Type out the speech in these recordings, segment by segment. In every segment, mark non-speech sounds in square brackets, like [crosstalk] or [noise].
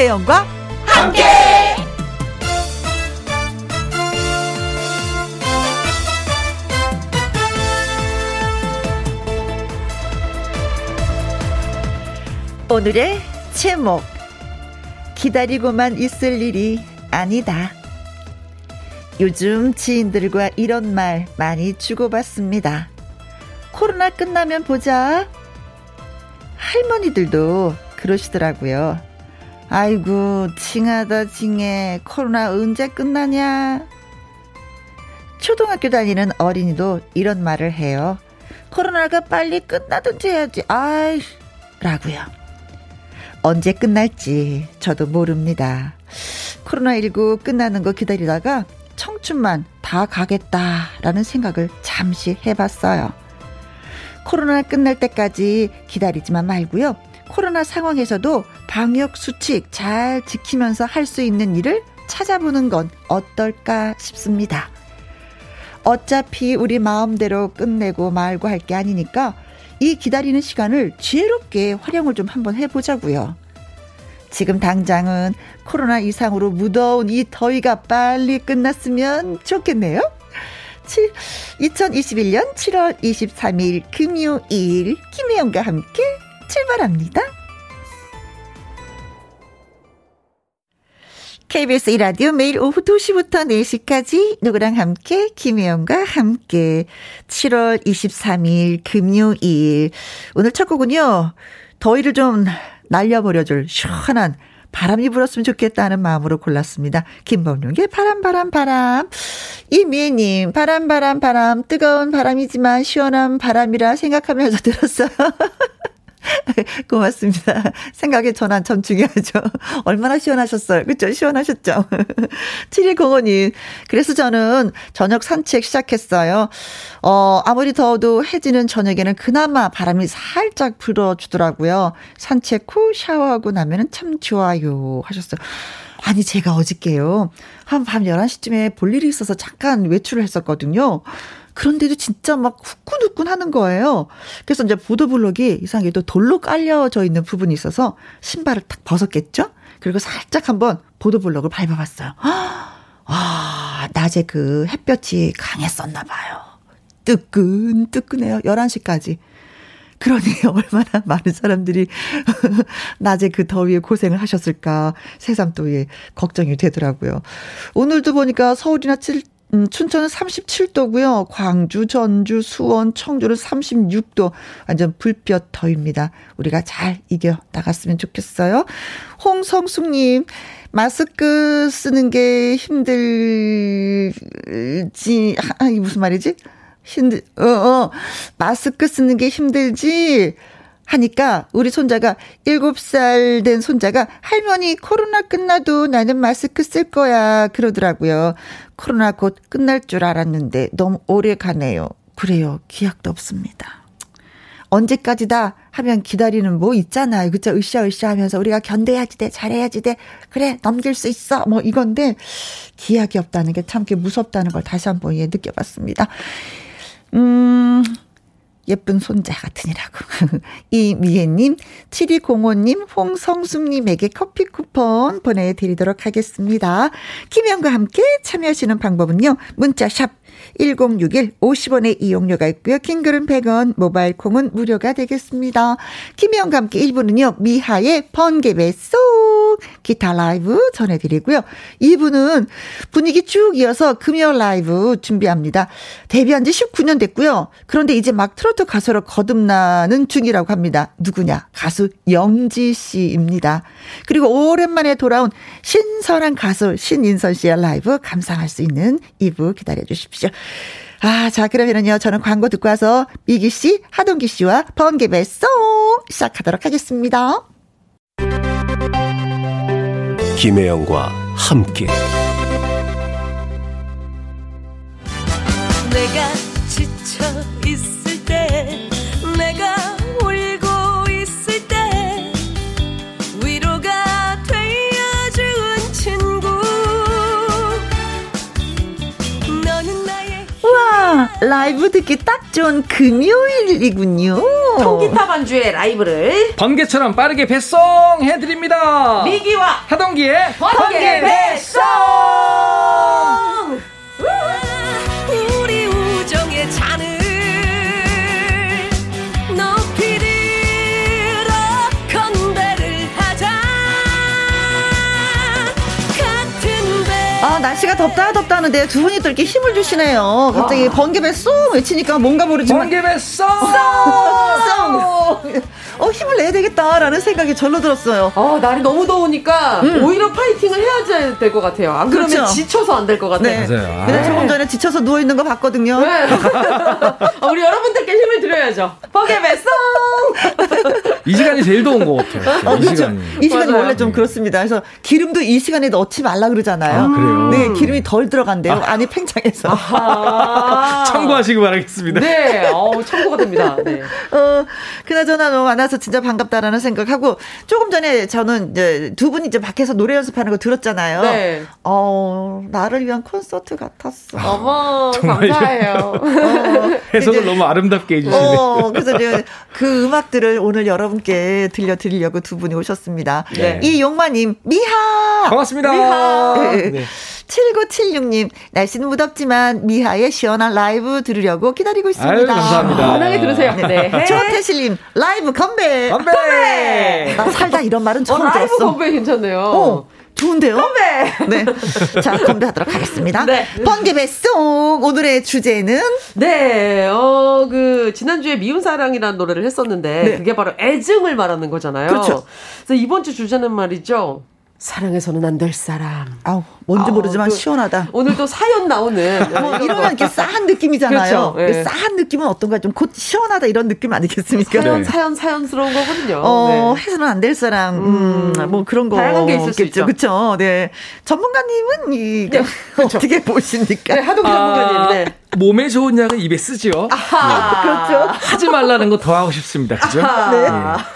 김혜영과 함께. 오늘의 제목 기다리고만 있을 일이 아니다. 요즘 지인들과 이런 말 많이 주고받습니다. 코로나 끝나면 보자. 할머니들도 그러시더라고요. 아이고, 징하다, 징해. 코로나 언제 끝나냐? 초등학교 다니는 어린이도 이런 말을 해요. 코로나가 빨리 끝나든지 해야지. 아이, 라고요. 언제 끝날지 저도 모릅니다. 코로나19 끝나는 거 기다리다가 청춘만 다 가겠다라는 생각을 잠시 해봤어요. 코로나 끝날 때까지 기다리지만 말고요. 코로나 상황에서도 방역 수칙 잘 지키면서 할 수 있는 일을 찾아보는 건 어떨까 싶습니다. 어차피 우리 마음대로 끝내고 말고 할 게 아니니까 이 기다리는 시간을 지혜롭게 활용을 좀 한번 해보자고요. 지금 당장은 코로나 이상으로 무더운 이 더위가 빨리 끝났으면 좋겠네요. 7, 2021년 7월 23일 금요일 김혜영과 함께 출발합니다. KBS 이라디오 매일 오후 2시부터 4시까지 누구랑 함께 김혜영과 함께 7월 23일 금요일 오늘 첫 곡은요. 더위를 좀 날려버려줄 시원한 바람이 불었으면 좋겠다는 마음으로 골랐습니다. 김범룡의 바람, 바람, 바람. 이미애님, 바람, 바람, 바람. 뜨거운 바람이지만 시원한 바람이라 생각하면서 들었어요. [laughs] [laughs] 고맙습니다. 생각의 전환 참 중요하죠. [laughs] 얼마나 시원하셨어요. 그죠? 시원하셨죠? [laughs] 7205님. 그래서 저는 저녁 산책 시작했어요. 어, 아무리 더워도 해지는 저녁에는 그나마 바람이 살짝 불어주더라고요. 산책 후 샤워하고 나면은 참 좋아요. 하셨어요. 아니, 제가 어저께요. 한 밤 11시쯤에 볼 일이 있어서 잠깐 외출을 했었거든요. 그런데도 진짜 막 후끈후끈 하는 거예요. 그래서 이제 보도블록이 이상하게도 돌로 깔려져 있는 부분이 있어서 신발을 탁 벗었겠죠? 그리고 살짝 한번 보도블록을 밟아봤어요. [gasps] 아, 낮에 그 햇볕이 강했었나 봐요. 뜨끈뜨끈해요. 11시까지. 그러니 [laughs] 얼마나 많은 사람들이 [laughs] 낮에 그 더위에 고생을 하셨을까 새삼 또 예, 걱정이 되더라고요. 오늘도 보니까 서울이나 칠, 음, 춘천은 37도고요. 광주, 전주, 수원, 청주는 36도. 완전 불볕 더입니다. 우리가 잘 이겨 나갔으면 좋겠어요. 홍성숙님, 마스크 쓰는 게 힘들지, 아, 이 무슨 말이지? 힘들, 어, 어, 마스크 쓰는 게 힘들지. 하니까 우리 손자가 7살 된 손자가 할머니 코로나 끝나도 나는 마스크 쓸 거야 그러더라고요. 코로나 곧 끝날 줄 알았는데 너무 오래 가네요. 그래요. 기약도 없습니다. 언제까지다 하면 기다리는 뭐 있잖아요. 그쵸? 으쌰으쌰 하면서 우리가 견뎌야지 돼. 잘해야지 돼. 그래. 넘길 수 있어. 뭐 이건데 기약이 없다는 게 참 무섭다는 걸 다시 한번 예, 느껴봤습니다. 음, 예쁜 손자 같으니라고. [laughs] 이미애님, 7205님, 홍성숙님에게 커피 쿠폰 보내드리도록 하겠습니다. 김현과 함께 참여하시는 방법은요. 문자샵 1061 50원의 이용료가 있고요. 킹글은 100원, 모바일 콩은 무료가 되겠습니다. 김혜영과 함께 1부는요. 미하의 번개배 쏙 기타 라이브 전해드리고요. 2부는 분위기 쭉 이어서 금요 라이브 준비합니다. 데뷔한 지 19년 됐고요. 그런데 이제 막 트로트 가수로 거듭나는 중이라고 합니다. 누구냐? 가수 영지 씨입니다. 그리고 오랜만에 돌아온 신선한 가수 신인선 씨의 라이브 감상할 수 있는 2부 기다려 주십시오. 아, 자, 그러면은요, 저는 광고 듣고 와서 미기 씨, 하동기 씨와 번개배 송 시작하도록 하겠습니다. 김혜영과 함께. 내가 지쳐 라이브 듣기 딱 좋은 금요일이군요. 통기타 반주의 라이브를 번개처럼 빠르게 배송 해드립니다. 미기와 하동기의 번개 배송! 우리 덥다 덥다 하는데 두 분이 또 이렇게 힘을 주시네요. 갑자기 번개배 쏙 외치니까 뭔가 모르지만 번개 배송! 쏙! 어, 힘을 내야 되겠다라는 생각이 절로 들었어요. 어, 날이 너무 더우니까 오히려 파이팅을 해야 될 것 같아요. 안 그러면 음. 그렇죠. 지쳐서 안 될 것 같아요. 네. 맞아요. 근데 아. 조금 전에 지쳐서 누워 있는 거 봤거든요. 네. [laughs] 어, 우리 여러분들께 힘을 드려야죠. 번개 배송! 이 시간이 제일 더운 것 같아요. 어, 이 그렇죠. 시간이. 이 시간이. 원래 좀 그렇습니다. 그래서 기름도 이 시간에 넣지 말라 그러잖아요. 아, 그래요? 네, 기름이 덜 들어간대요. 안이 팽창해서. 아. 참고하시기 [laughs] 바라겠습니다. 네, 어우, 참고가 됩니다. 네. 어, 그나저나 너 만나서 진짜 반갑다라는 생각하고 조금 전에 저는 이제 두 분이 이제 밖에서 노래 연습하는 거 들었잖아요. 네. 어, 나를 위한 콘서트 같았어. 어머, 정말요? 감사해요. [laughs] 해석을 너무 아름답게 해주시네. 어, 그래서 이제 그 음악들을 오늘 여러분께 들려드리려고 두 분이 오셨습니다. 네. 이용마님, 미하! 반갑습니다. 미하! 네. 7976님, 날씨는 무덥지만 미하의 시원한 라이브 들으려고 기다리고 있습니다. 아유, 감사합니다. 편하게 들으세요. 네. [laughs] 조태실님, 라이브 건배! 건배! 나 살다 이런 말은 어, 처음 라이브 들었어. 건배 괜찮네요. 어, 좋은데요? 건배! 네. 자, 건배하도록 하겠습니다. 네. 번개 배송! 오늘의 주제는 네, 어, 그, 지난주에 미운 사랑이라는 노래를 했었는데, 네. 그게 바로 애증을 말하는 거잖아요. 그렇죠. 그래서 이번 주 주제는 말이죠. 사랑해서는 안 될 사람. 아우, 뭔지 아우, 모르지만 그 시원하다. 오늘 또 사연 나오는. [laughs] 뭐 이런 이러면 거. 이렇게 싸한 느낌이잖아요. 그렇죠. 예. 싸한 느낌은 어떤가 좀 곧 시원하다 이런 느낌 아니겠습니까? 사연, 네. 사연, 사연스러운 거거든요. 어, 네. 해서는 안 될 사람, 음, 뭐 그런 거. 다양한 게 있을 수 있죠. 그쵸. 네. 전문가님은 이, 네, [laughs] 어떻게 보십니까? 네, 하동 전문가님, 네. 몸에 좋은 약은 입에 쓰지요. 아, 그렇죠. 하지 말라는 거 더 하고 싶습니다. 그죠? 네.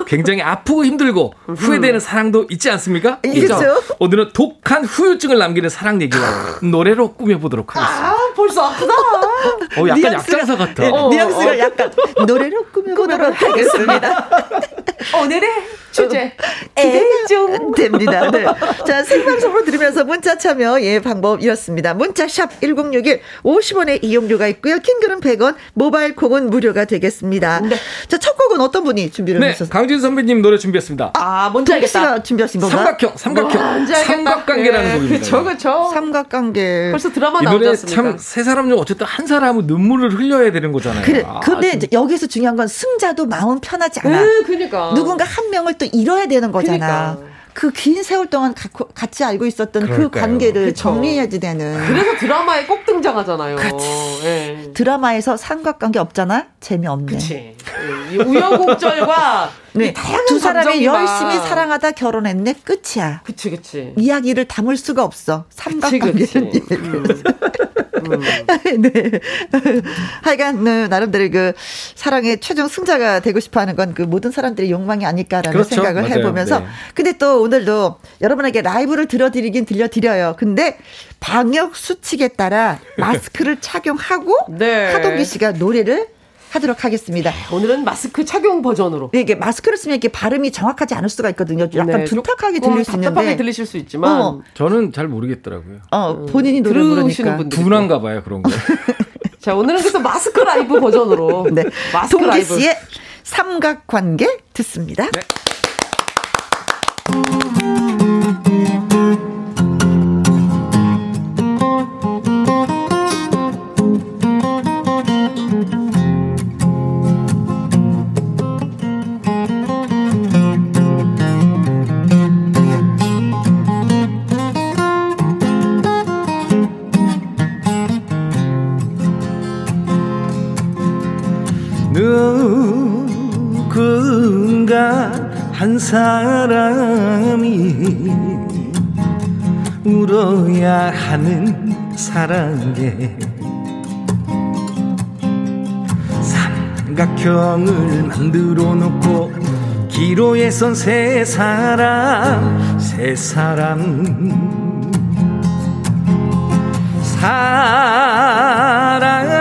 굉장히 아프고 힘들고 후회되는 사랑도 있지 않습니까? 그죠? 오늘은 독한 후유증을 남기는 사랑 얘기와 노래로 꾸며보도록 하겠습니다. 아, 벌써 아프다. 어, 약간 약장사 같아. 예, 어, 뉘앙스가 어. 약간 [laughs] 노래로 꾸며보도록 하겠습니다. 오늘의 [laughs] 주제. [laughs] 기대가 애증. 됩니다. 네. [laughs] 자, 생방송으로 들으면서 문자 참여, 예, 방법 이렇습니다. 문자샵 1061, 50원의 이용료가 있고요. 킹글은 100원, 모바일 콩은 무료가 되겠습니다. 자, 첫 곡은 어떤 분이 준비를 네, 하셨어요? 강진 선배님 노래 준비했습니다. 아, 뭔지 동기 알겠다. 씨가 준비하신 건가요? 삼각형, 삼각형, 뭔지 알겠다. 삼각관계라는 네, 곡입니다. 그쵸, 그쵸. 삼각관계. 벌써 드라마 이 나오지 노래 않습니까? 참세 사람 중 어쨌든 한 사람은 눈물을 흘려야 되는 거잖아요. 그래, 아, 근데 좀- 이제 여기서 중요한 건 승자도 마음 편하지 않아. 음, 그니까. 누군가 한 명을 또 잃어야 되는 거잖아. 그러니까. 그긴 세월 동안 갖고, 같이 알고 있었던 그 그러니까요. 관계를 그쵸. 정리해야지 되는. 그래서 드라마에 꼭 등장하잖아요. 예. 드라마에서 삼각관계 없잖아? 재미없네. 그치. 우여곡절과 [laughs] 네. 이 다양한 두 사람이 열심히 사랑하다 결혼했네. 끝이야. 그치, 그치. 이야기를 담을 수가 없어. 삼각관계는. 그치. 음. 음. [laughs] 네. 하여간, 네, 나름대로 그 사랑의 최종 승자가 되고 싶어 하는 건 그 모든 사람들의 욕망이 아닐까라는 그렇죠. 생각을 맞아요. 해보면서. 네. 근데 또 오늘도 여러분에게 라이브를 들려드리긴 들려드려요. 근데 방역 수칙에 따라 마스크를 착용하고 네. 하동기 씨가 노래를 하도록 하겠습니다. 오늘은 마스크 착용 버전으로. 이게 마스크를 쓰면 이렇게 발음이 정확하지 않을 수가 있거든요. 약간 네, 둔탁하게 조금 들릴 수 답답하게 있는데. 들리실 수 있지만 어. 저는 잘 모르겠더라고요. 어, 본인이 노래 들으시는 부르니까. 분들 둔한가 봐요 그런 거. [laughs] 자 오늘은 그래서 마스크 라이브 버전으로 네. 마스크 라이브 씨의 삼각관계 듣습니다. 네. 사람이 울어야 하는 사랑에 삼각형을 만들어 놓고 기로에 선 세 사람 세 사람.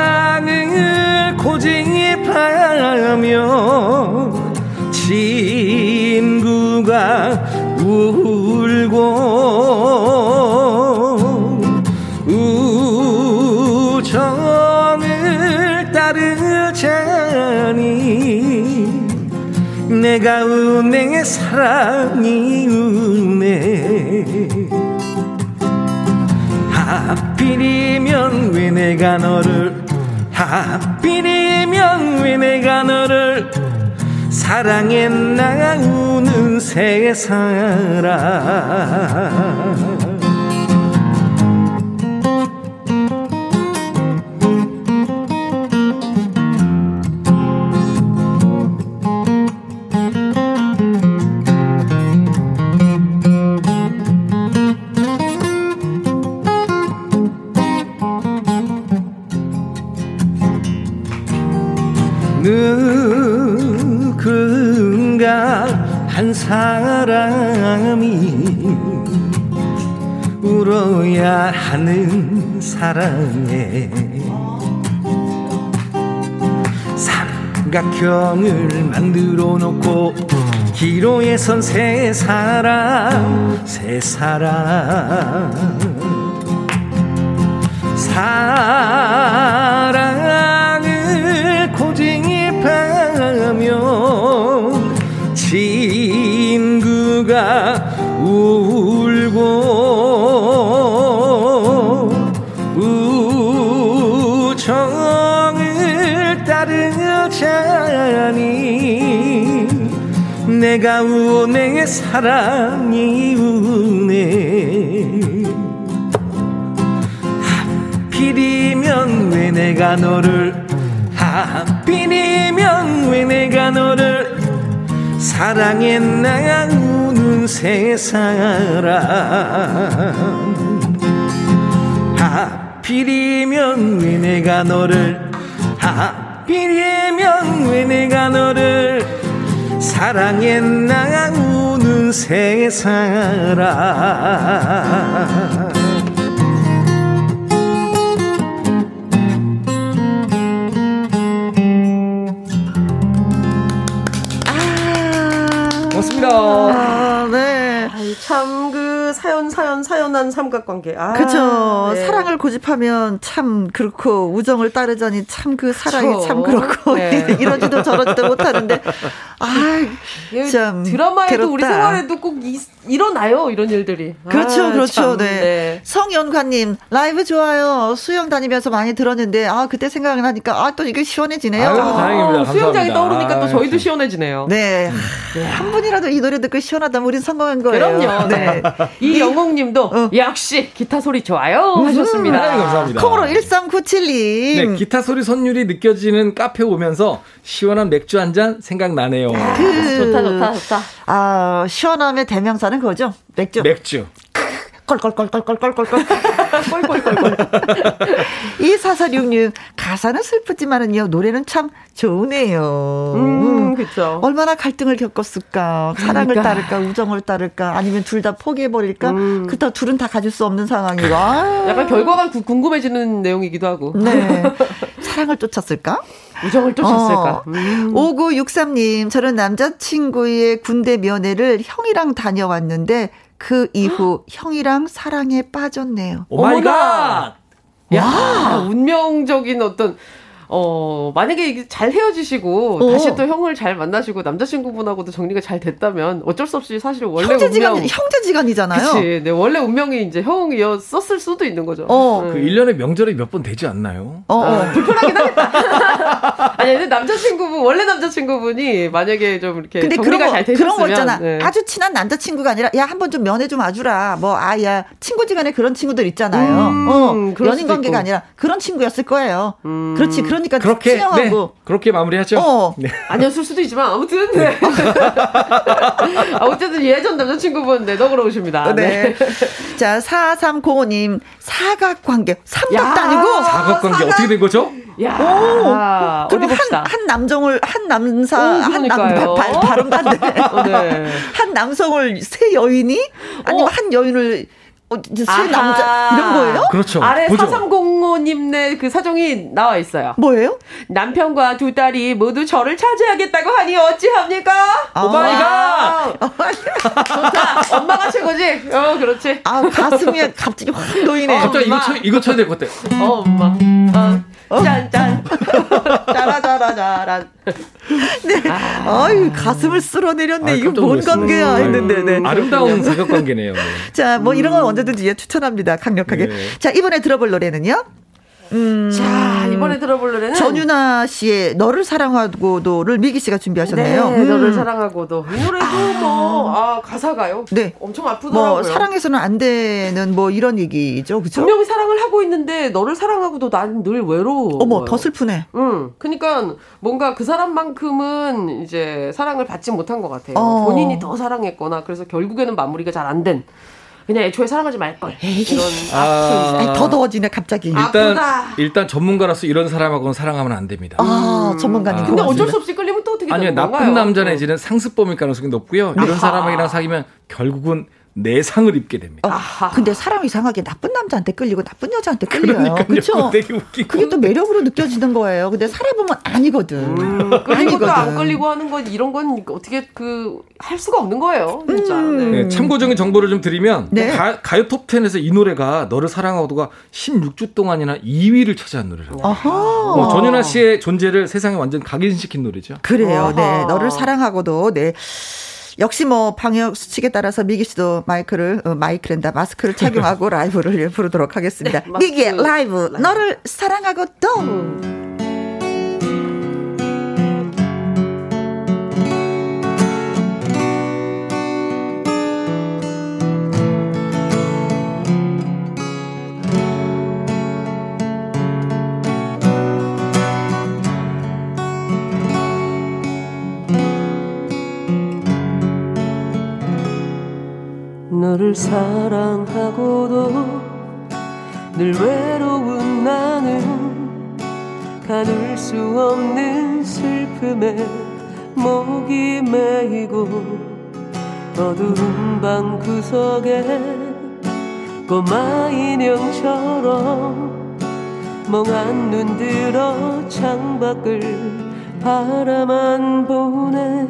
사랑을 고집하며 지 은 울고 우정을 따르자니 내가 우네 사랑이 우네 하필이면 왜 내가 너를 하필이면 왜 내가 너를 사랑했나 우는 세상 사랑에 삼각형을 만들어 놓고 기로에 선 세 사람 세 사람. 사랑 내가 우네 사랑이 우네. 하필이면 왜 내가 너를 하필이면 왜 내가 너를 사랑했나 우는 세상아 하필이면 왜 내가 너를 하필이면 왜 내가 너를 사랑했나 우는 세상아 사연 사연 사연한 삼각관계. 아, 그쵸. 네. 사랑을 고집하면 참 그렇고, 우정을 따르자니 참 그 사랑이 그쵸. 참 그렇고, 네. [laughs] 이러지도 저러지도 못하는데, 아, 이게 참. 드라마에도 우리 괴롭다. 생활에도 꼭 이- 일어나요 이런 일들이. 그렇죠, 아, 그렇죠. 참, 네. 성연관님, 라이브 좋아요. 수영 다니면서 많이 들었는데, 아, 그때 생각나니까, 아, 또 이게 시원해지네요. 아유, 다행입니다. 어, 수영장이 감사합니다. 떠오르니까 또 아유, 저희도 참. 시원해지네요. 네. 한 분이라도 이 노래 듣고 시원하다면 우린 성공한 거예요. 그럼요. 네. 이영옥님 도 어. 역시 기타 소리 좋아요 하셨습니다. 네, 감사합니다. 콩으로 1397님. 네, 기타 소리 선율이 느껴지는 카페 오면서 시원한 맥주 한 잔 생각나네요. 그, 좋다 좋다 좋다. 아, 시원함의 대명사는 그거죠? 맥주. 맥주. 껄껄껄껄껄껄껄. 꼴꼴꼴꼴. 2446님, 가사는 슬프지만은요, 노래는 참 좋으네요. 음, 그쵸. 얼마나 갈등을 겪었을까. 사랑을 그러니까. 따를까, 우정을 따를까, 아니면 둘 다 포기해 버릴까. 음. 그렇다 둘은 다 가질 수 없는 상황이고. 아, 약간 결과가 구- 궁금해지는 내용이기도 하고. 네. 사랑을 쫓았을까? 우정을 쫓았을까. 어. 음. 5963님, 저는 남자친구의 군대 면회를 형이랑 다녀왔는데, 그 이후 형이랑 사랑에 빠졌네요. 오 마이 어머나. 갓! 야, 운명적인 어떤 어, 만약에 이게 잘 헤어지시고 어. 다시 또 형을 잘 만나시고 남자친구분하고도 정리가 잘 됐다면 어쩔 수 없이 사실 원래 형제지간, 운명 형제지간이잖아요. 그치. 네, 원래 운명이 이제 형이었었을 수도 있는 거죠. 어. 네. 그 1년에 명절에 몇번 되지 않나요? 어, 어. 불편하긴 하겠다. [laughs] 아니, 근데 남자친구분, 원래 남자친구분이 만약에 좀 이렇게 근데 정리가 그런 거, 잘 되셨으면. 그런 거 있잖아. 네. 아주 친한 남자친구가 아니라, 야, 한번 좀 면회 좀 와주라. 뭐, 아, 야, 친구지간에 그런 친구들 있잖아요. 음, 어, 연인 관계가 있고. 아니라 그런 친구였을 거예요. 음. 그렇지. 그 러니까 그렇게 네. 그렇게 마무리하죠. 어. 네. 아니었을 수도 있지만 아무튼 네. [laughs] 아, 어쨌든 예전 남자친구분 네 너그러 오십니다. 네. [laughs] 자, 4305님, 사각관계. 삼각도 야. 아니고. 사각관계 어떻게 된 거죠? 야, 오, 그럼. 한, 한 남정을, 한 남사, 오, 한 남, 그러니까요. 발, 발음 [laughs] 반대. 어, 네. 한 남성을 세 여인이? 아니면 어. 한 여인을, 어, 세 아하. 남자, 이런 거예요? 그렇죠. 아래 보죠. 4305 이모님네 그 사정이 나와 있어요. 뭐예요? 남편과 두 딸이 모두 저를 차지하겠다고 하니 어찌합니까? 아. Oh my God! [laughs] 좋다. 엄마가 최고지. 어, 그렇지. 아, 가슴이 갑자기 확 놓이네. 갑자기 이거. 쳐, 이거 쳐야 될 것 같아. 어, 엄마. 어. 짠짠. [laughs] 짜라짜라짜란. 아유, 가슴을 쓸어내렸네. 아, 이거 뭔. 관계야 아유, 했는데, 네. 아름다운 사격 관계네요. 네. 자, 뭐 이런 건 언제든지 예, 추천합니다. 강력하게. 네. 자, 이번에 들어볼 노래는요? 자, 이번에 들어볼 노래는. 전유나 씨의 너를 사랑하고도를 미기 씨가 준비하셨네요. 네, 너를 음. 사랑하고도. 이 노래도 뭐, 아, 가사가요. 네. 엄청 아프더라고요. 뭐 사랑해서는 안 되는 뭐 이런 얘기죠, 그죠? 분명히 사랑을 하고 있는데 너를 사랑하고도 난 늘 외로워. 어머, 더 슬프네. 응. 그러니까 뭔가 그 사람만큼은 이제 사랑을 받지 못한 것 같아요. 어. 본인이 더 사랑했거나 그래서 결국에는 마무리가 잘 안 된. 그냥 애초에 사랑하지 말 걸. 이런 아, 더 더워지네, 갑자기. 아, 일단 아프다. 일단 전문가로서 이런 사람하고는 사랑하면 안 됩니다. 아, 전문가님. 아. 근데. 어쩔 수 없이 끌리면 또 어떻게 아니요 되는 건가요? 나쁜 남자 내지는 상습범일 가능성이 높고요. 이런 아하. 사람이랑 사귀면 결국은 내상을 입게 됩니다. 아하. 근데 사람 이상하게 나쁜 남자한테 끌리고 나쁜 여자한테 끌려요. 그렇죠? 그게 또 매력으로 느껴지는 거예요. 근데 살아보면 아니거든. 음, 끌리고. 안 끌리고 하는 건 이런 건 어떻게 그 할 수가 없는 거예요. 진짜. 네. 네, 참고적인 정보를 좀 드리면 네. 가, 가요 톱10에서 이 노래가 너를 사랑하고도가 16주 동안이나 2위를 차지한 노래라고. 어, 전윤아 씨의 존재를 세상에 완전 각인시킨 노래죠. 그래요. 네. 아하. 너를 사랑하고도 네. 역시 뭐 방역 수칙에 따라서 미기 씨도 마이크를 어, 마이크랜다 마스크를 착용하고 [laughs] 라이브를 부르도록 하겠습니다. 네, 미기의 라이브, 라이브. 너를 사랑하고도 너를 사랑하고도 늘 외로운 나는 가눌 수 없는 슬픔에 목이 메이고 어두운 방 구석에 꼬마 인형처럼 멍한 눈 들어 창밖을 바라만 보네.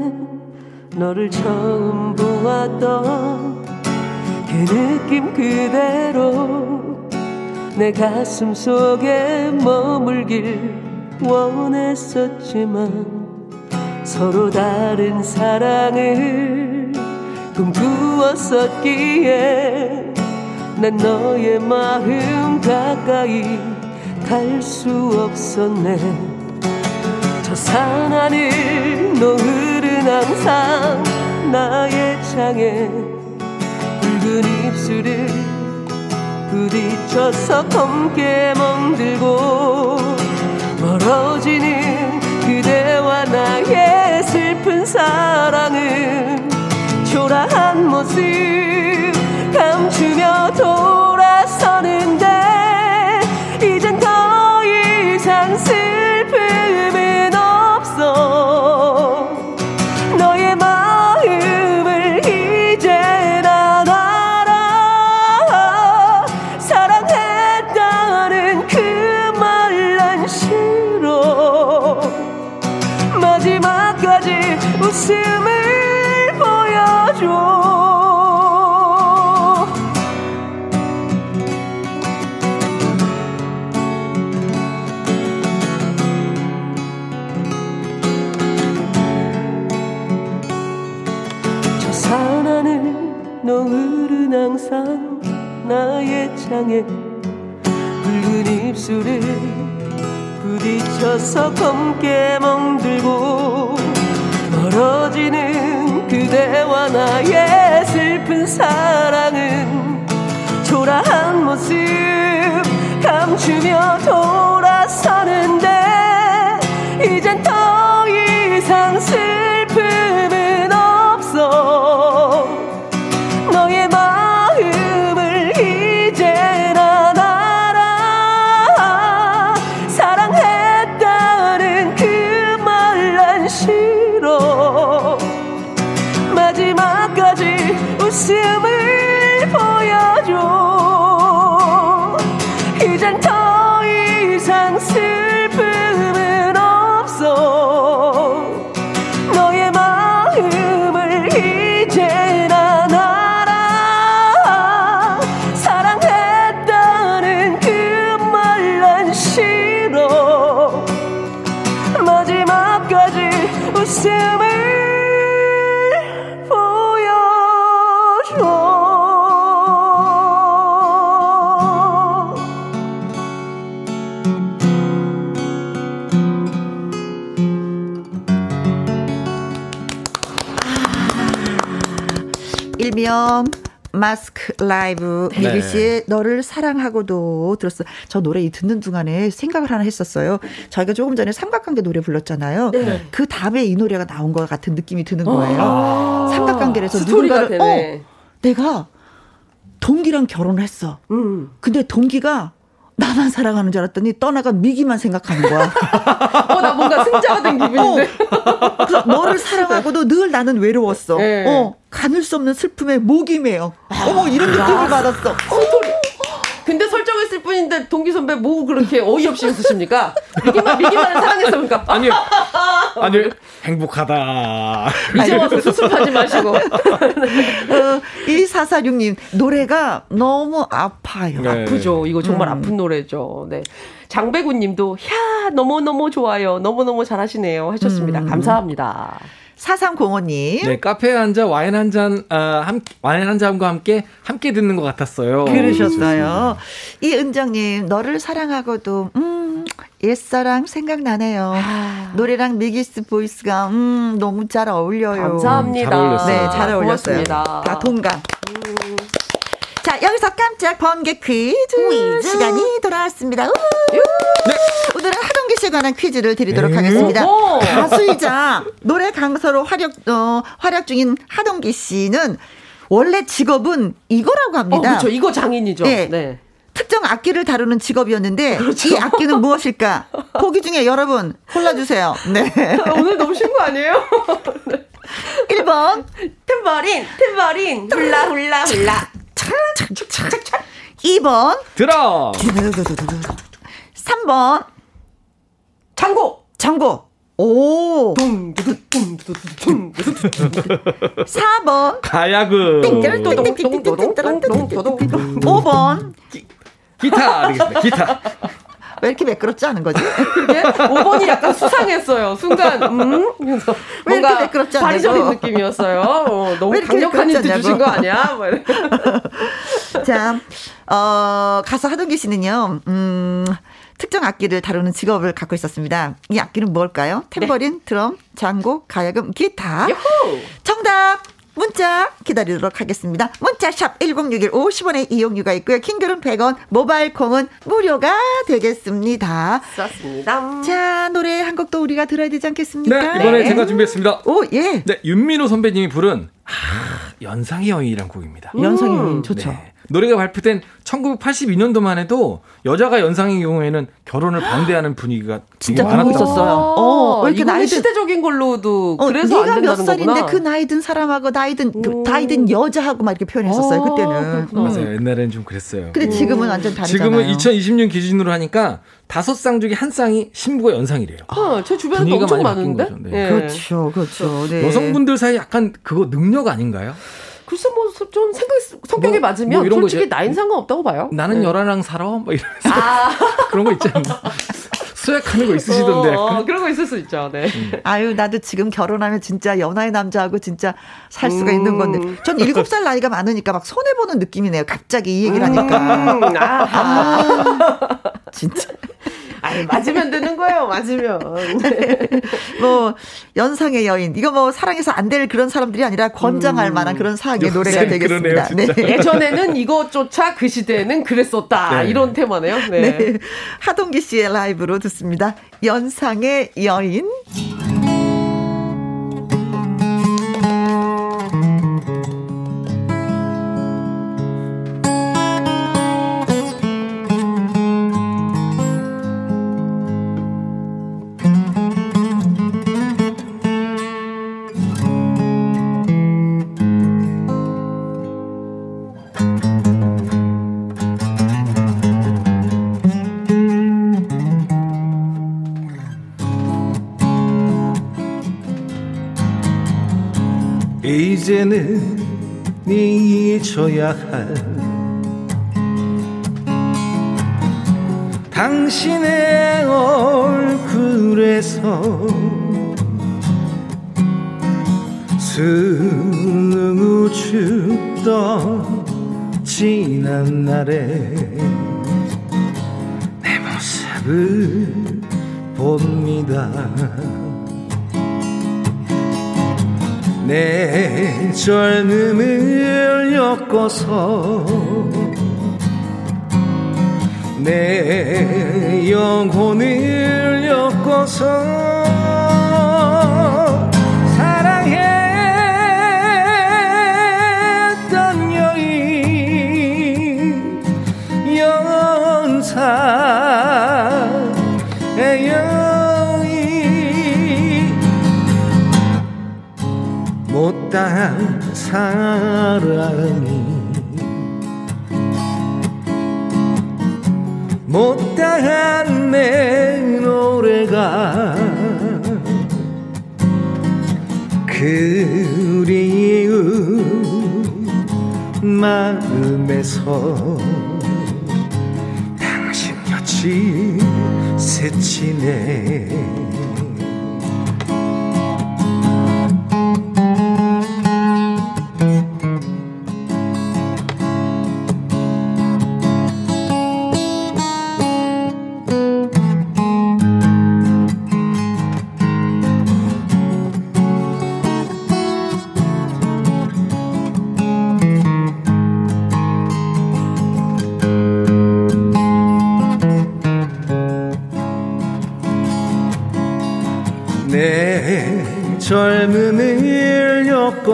너를 처음 보았던 그 느낌 그대로 내 가슴 속에 머물길 원했었지만 서로 다른 사랑을 꿈꾸었었기에 난 너의 마음 가까이 갈 수 없었네. 저 산하늘 노을은 항상 나의 창에 붉은 입술을 부딪혀서 검게 멍들고 멀어지는 그대와 나의 슬픈 사랑은 초라한 모습 감추며 돌아서는데 마지막까지 웃음을 보여줘. 저 산하늘 노을은 항상 나의 창에 붉은 입술을 부딪혀서 검게 멍들고 멀어지는 그대와 나의 슬픈 사랑은 초라한 모습 감추며 돌아서는데 이젠 더 이상 슬 마스크 라이브 네. 미리 씨의 너를 사랑하고도 들었어. 저 노래 이 듣는 동안에 생각을 하나 했었어요. 저희가 조금 전에 삼각관계 노래 불렀잖아요. 네. 그 다음에 이 노래가 나온 것 같은 느낌이 드는 거예요. 삼각관계에서 스토리가 누군가를 되네. 어, 내가 동기랑 결혼을 했어. 음. 근데 동기가 나만 사랑하는 줄 알았더니 떠나간 미기만 생각하는 거야. 어, 나 뭔가 승자가 된 기분인데. 그래서 너를 사랑하고도 늘 나는 외로웠어. 네. 어, 가눌 수 없는 슬픔에 목이 메어. 어머, 이런 느낌을 받았어. 근데 설정했을 뿐인데 동기 선배 뭐 그렇게 어이없이 웃으십니까? 미기만 미기만을 사랑했습니까? 아니요. [laughs] 아니요. 행복하다. 이제 와서 수습하지 마시고. 어, 1446님, 노래가 너무 아파요. 네. 아프죠. 이거 정말 음. 아픈 노래죠. 네. 장배구 님도, 야 너무너무 좋아요. 너무너무 잘하시네요. 하셨습니다. 음. 감사합니다. 4305님. 네, 카페에 앉아 와인 한 잔, 아, 함, 와인 한 잔과 함께 함께 듣는 것 같았어요. 그러셨어요. 이은정님, 너를 사랑하고도, 음, 옛사랑 생각나네요. 아. 노래랑 미기 씨 voice가, 음, 너무 잘 어울려요. 감사합니다. 잘 어울렸어요. 네, 잘 어울렸어요. 고맙습니다. 다 동감. 자, 여기서 깜짝 번개 퀴즈 시간이 돌아왔습니다. 우! 오늘은 하동기 씨에 관한 퀴즈를 드리도록 하겠습니다. 오호. 가수이자 노래 강사로 활약, 어, 활약 중인 하동기 씨는 원래 직업은 이거라고 어, 합니다. 그렇죠. 이거 장인이죠. 네. 네. 특정 악기를 다루는 직업이었는데 그렇죠. 이 악기는 무엇일까? 보기 중에 여러분 골라주세요. 네. [laughs] 오늘 너무 쉬운 거 아니에요? 1번, 템버린, 템버린, 훌라 훌라 훌라. 2번, 들어! 3번, 창고. 창고. 오. 4번. 가야금. 5번. 기타. 기타. 왜 이렇게 매끄럽지 않은 거지? 5번이 약간 수상했어요. 순간 음? 왜 이렇게 매끄럽지 않냐고. 바리저린 느낌이었어요. 어, 너무 강력한 힌트 주신 거 아니야? 자, 어, 가서 하동기 씨는요. 음... 특정 악기를 다루는 직업을 갖고 있었습니다. 이 악기는 뭘까요? 탬버린, 드럼, 장고, 가야금, 기타. 요호! 정답! 문자 기다리도록 하겠습니다. 문자샵 1061 50원의 이용료가 있고요. 킹글은 100원, 모바일 콩은 무료가 되겠습니다. 썼습니다. 자, 노래 한 곡도 우리가 들어야 되지 않겠습니까? 네, 이번에 제가 준비했습니다. 오, 예. 네, 윤민호 선배님이 부른 아, 연상의 여인이란 곡입니다. 연상이 음, 좋죠. 네. 노래가 발표된 1982년도만 해도 여자가 연상의 경우에는 결혼을 반대하는 분위기가 진짜 많았다고. 있었어요. 어, 왜 이렇게 나이든- 시대적인 걸로도 어, 그래서 안 네가 몇 된다는 살인데 거구나. 그 나이 든 사람하고 나이 든, 그 음. 나이 든 여자하고 막 이렇게 표현했었어요, 아, 그때는. 그렇구나. 음. 맞아요. 옛날에는 좀 그랬어요. 근데 지금은 완전 다르잖아요. 지금은 2020년 기준으로 하니까 다섯 쌍 중에 한 쌍이 신부가 연상이래요. 어, 제 주변에도 분위기가 엄청 많은데. 거죠. 네. 예. 그렇죠, 그렇죠. 네. 여성분들 사이 약간 그거 능력 아닌가요? 글쎄 뭐좀 생각 성격이 뭐, 맞으면 뭐 이런 거 솔직히 이제- 나이는 상관없다고 봐요. 나는 네. 열아랑 살아? 막 이러면서 아, [laughs] 그런 거 있지 않나? 수약하는 거 있으시던데. 어, 어. 그런 거 있을 수 있죠. 네. 아유, 나도 지금 결혼하면 진짜 연하의 남자하고 진짜 살 수가 음. 있는 건데. 전 일곱 살 나이가 많으니까 막 손해 보는 느낌이네요. 갑자기 이 얘기를 하니까. 음, 아, 아, 진짜. 아니, 맞으면 되는 거예요. 맞으면. 네. [laughs] 뭐, 연상의 여인. 이거 뭐, 사랑해서 안 될 그런 사람들이 아니라 권장할 만한 그런 사랑의 노래가 되겠습니다. 그러네요. 네. [laughs] 예전에는 이것조차 그 시대에는 그랬었다. 네. 이런 테마네요. 네. 네. 하동기 씨의 라이브로 듣습니다. 연상의 여인. 이제는 네 잊어야 할 당신의 얼굴에서 수능 춥던 지난 날에 내 모습을 봅니다 내 젊음을 엮어서 내 영혼을 엮어서 사랑했던 여인 연사 못다한 사랑이 못다한 내 노래가 그리운 마음에서 당신 곁이 스치네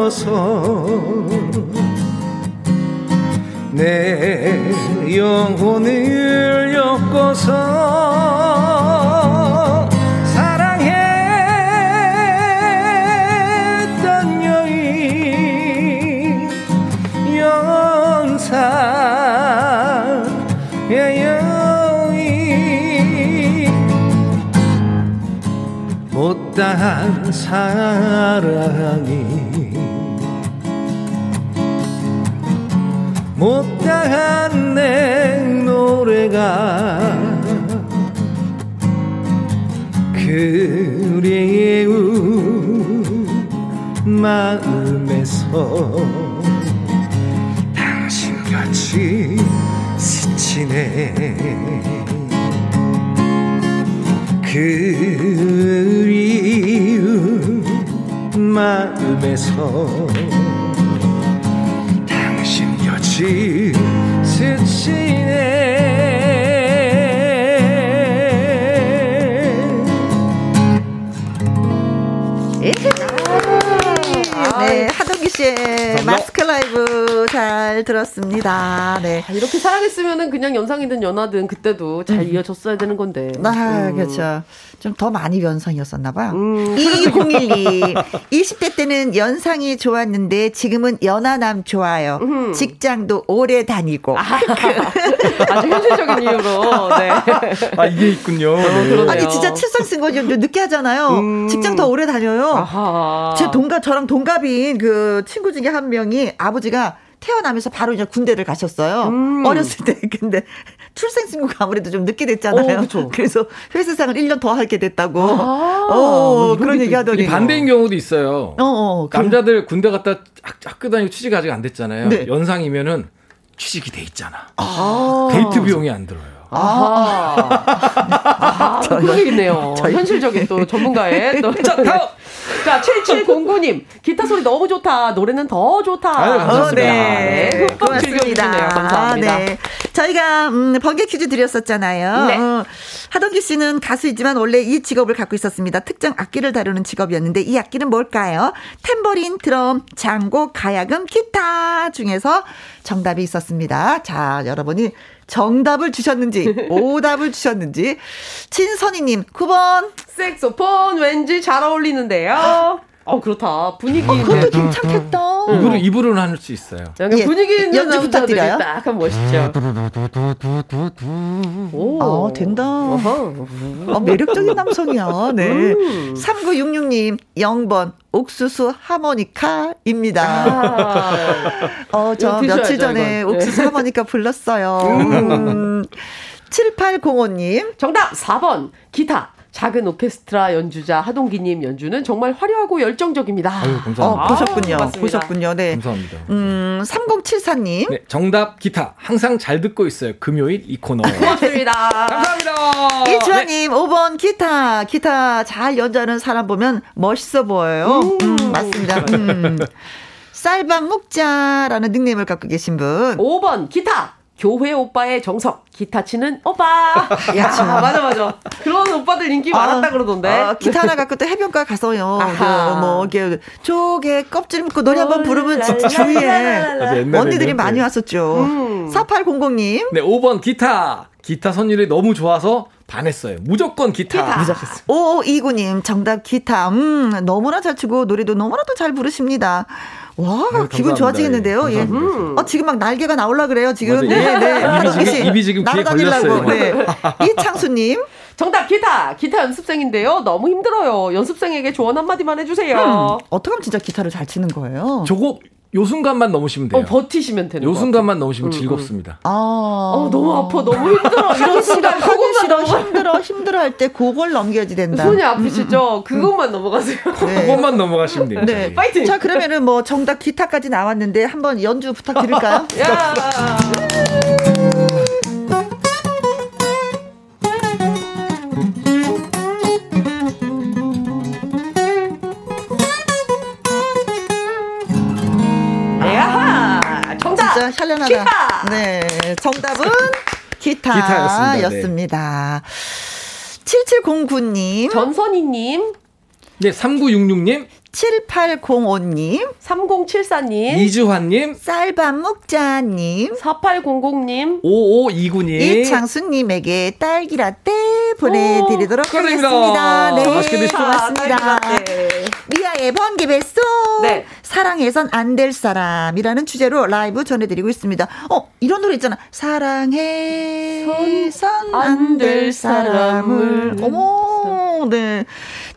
엮어서 내 영혼을 엮어서 사랑했던 여인 연사의 여인 못다한 사랑 노래가 그리운 마음에서 당신같이 스치네. 그리운 마음에서 당신 곁이 잘 들었습니다. 네. 아, 이렇게 사랑했으면은 그냥 연상이든 연하든 그때도 잘 이어졌어야 되는 건데. 아, 음. 그렇죠. 좀 더 많이 연상이었었나 봐요. 음, 2012. 20대 때는 연상이 좋았는데 지금은 연하남 좋아요. 음. 직장도 오래 다니고. [laughs] 아주 현실적인 이유로. 네. 아 이게 있군요. 네. 그러네요. 아니 진짜 칠성 쓴 거좀 늦게 하잖아요. 음. 직장 더 오래 다녀요. 아하. 제 동갑 저랑 동갑인 그 친구 중에 한 명이 아버지가 태어나면서 바로 이제 군대를 가셨어요. 음. 어렸을 때 [laughs] 근데 출생 신고가 아무래도 좀 늦게 됐잖아요. 어, 그쵸. 그래서 회사생활 1년 더 하게 됐다고. 아, 어, 이런 그런 게 얘기 하더니. 이 반대인 경우도 있어요. 어, 어. 그- 남자들 군대 갔다 학- 학교 다니고 취직 아직 안 됐잖아요. 네. 연상이면은 취직이 돼 있잖아. 아. 데이트 비용이 안 들어요. 아하. 아, [laughs] 그러겠네요. 현실적인 또 전문가의 [laughs] 또. 자, 다음! 자, 7709님. 기타 소리 너무 좋다. 노래는 더 좋다. 아유, 감사합니다. 어, 네. 네. 흠뻑 즐겨주시네요. 감사합니다. 네. 저희가, 음, 번개 퀴즈 드렸었잖아요. 네. 어, 하동기 씨는 가수이지만 원래 이 직업을 갖고 있었습니다. 특정 악기를 다루는 직업이었는데 이 악기는 뭘까요? 탬버린, 드럼, 장고, 가야금, 기타 중에서 정답이 있었습니다. 자, 여러분이 정답을 주셨는지, [laughs] 오답을 주셨는지. 진선희님, 9번. 색소폰 왠지 잘 어울리는데요. 어, 그렇다. 분위기 어, 그것도. 괜찮겠다. 입으로 입으로는 할수 있어요. 예, 분위기 있는 연주 부탁드려요. 딱 하면 멋있죠. 오. 어, 된다. 어, 매력적인 남성이야. 네. 음. 3966님, 0번, 옥수수 하모니카입니다. 아. 어, 저 며칠 전에 이건. 옥수수 네. 하모니카 불렀어요. 음. 7805님, 정답 4번 기타 작은 오케스트라 연주자 하동기님 연주는 정말 화려하고 열정적입니다. 아유, 감사합니다. 어, 보셨군요. 고맙습니다. 보셨군요. 네. 감사합니다. 음, 3074님. 네, 정답 기타 항상 잘 듣고 있어요. 금요일 이 코너. [laughs] 고맙습니다. 감사합니다. 네. 이주환님, 5번 기타. 기타 잘 연주하는 사람 보면 멋있어 보여요. 음, 맞습니다. 음. 쌀밥 묵자라는 닉네임을 갖고 계신 분. 5번 기타. 교회 오빠의 정석. 기타 치는 오빠. [laughs] 야, 맞아, 맞아. 그런 오빠들 인기 많았다 그러던데. 어, 기타 하나 갖고 또 해변가 가서요. 그 뭐, 이렇게 조개 껍질 묶고 노래 한번 부르면 주위에. 언니들이 많이 왔었죠. 음. 4800님. 네, 5번 기타. 기타 선율이 너무 좋아서 반했어요. 무조건 기타. 기타. 5529님, 정답 기타. 음, 너무나 잘 치고 노래도 너무나도 잘 부르십니다. 와, 아유, 기분 감사합니다. 좋아지겠는데요. 예, 예. 감사합니다. 어, 지금 막 날개가 나올라 그래요, 지금. 네, 네. 입이 지금- 씨, 입이 지금 귀에 날아다니려고. 걸렸어요. 네. [laughs] 이창수님. 정답 기타. 기타 연습생인데요. 너무 힘들어요. 연습생에게 조언 한마디만 해주세요. 어떻게 하면 진짜 기타를 잘 치는 거예요? 저거 요 순간만 넘으시면 돼요. 어, 버티시면 되는 요거 순간만 넘으시면 즐겁습니다. 아. 어, 너무 아파. 너무 힘들어. [laughs] 이런 순간 하기 그것만 싫어. 힘들어, 힘들어 할 때 그걸 넘겨야지 된다. 손이 아프시죠? 그것만 넘어가세요. 네. 그것만 넘어가시면 돼요. 네. 파이팅! 자, 그러면은 뭐 정답 기타까지 나왔는데 한번 연주 부탁드릴까요? [laughs] 야. 샬련하다. 기타! 네, 정답은 기타였습니다. 기타였습니다. 7709님, 전선희님, 네, 3966님, 7805님, 3074님, 이주환님, 쌀밥 묵자님, 4800님, 5529님. 이창수님에게 딸기라떼 보내드리도록 오. 하겠습니다. 네, 맛있게 드십시오. 고맙습니다. 네. 미아의 번개 뱃속 네. 사랑해선 안 될 사람이라는 주제로 라이브 전해드리고 있습니다. 어 이런 노래 있잖아. 사랑해선 안 될 사람을. 어머 네.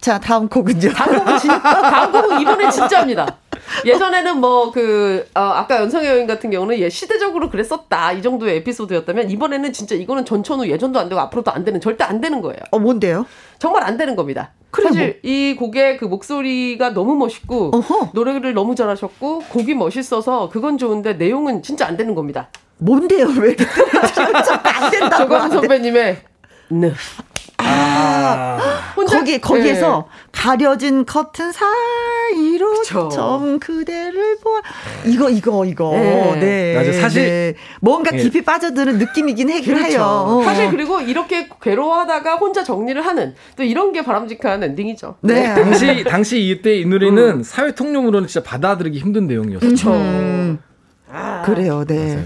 자 다음 곡은요. 광고는 진, [laughs] 광고는 이번에 진짜입니다. 예전에는 뭐 그 아까 연성의 여인 같은 경우는 예 시대적으로 그랬었다 이 정도의 에피소드였다면 이번에는 진짜 이거는 전천후 예전도 안 되고 앞으로도 안 되는 절대 안 되는 거예요. 어 뭔데요? 정말 안 되는 겁니다. 그래, 사실 이 곡의 그 목소리가 너무 멋있고 어허. 노래를 너무 잘하셨고 곡이 멋있어서 그건 좋은데 내용은 진짜 안 되는 겁니다. 뭔데요? 왜 이렇게 [laughs] 안 된다고 돼. 선배님의 네. 아, 혼자 거기 거기에서 네. 가려진 커튼 사이로 그쵸. 점 그대를 보아 이거 이거 이거 네. 네, 맞아, 사실- 네. 뭔가 예. 깊이 빠져드는 느낌이긴 하긴 그렇죠. 해요. 어. 사실 그리고 이렇게 괴로워하다가 혼자 정리를 하는 또 이런 게 바람직한 엔딩이죠. 네. 당시 당시 이때 이 노래는 사회 통념으로는 진짜 받아들이기 힘든 내용이었어요. 그 음, 그래요, 네.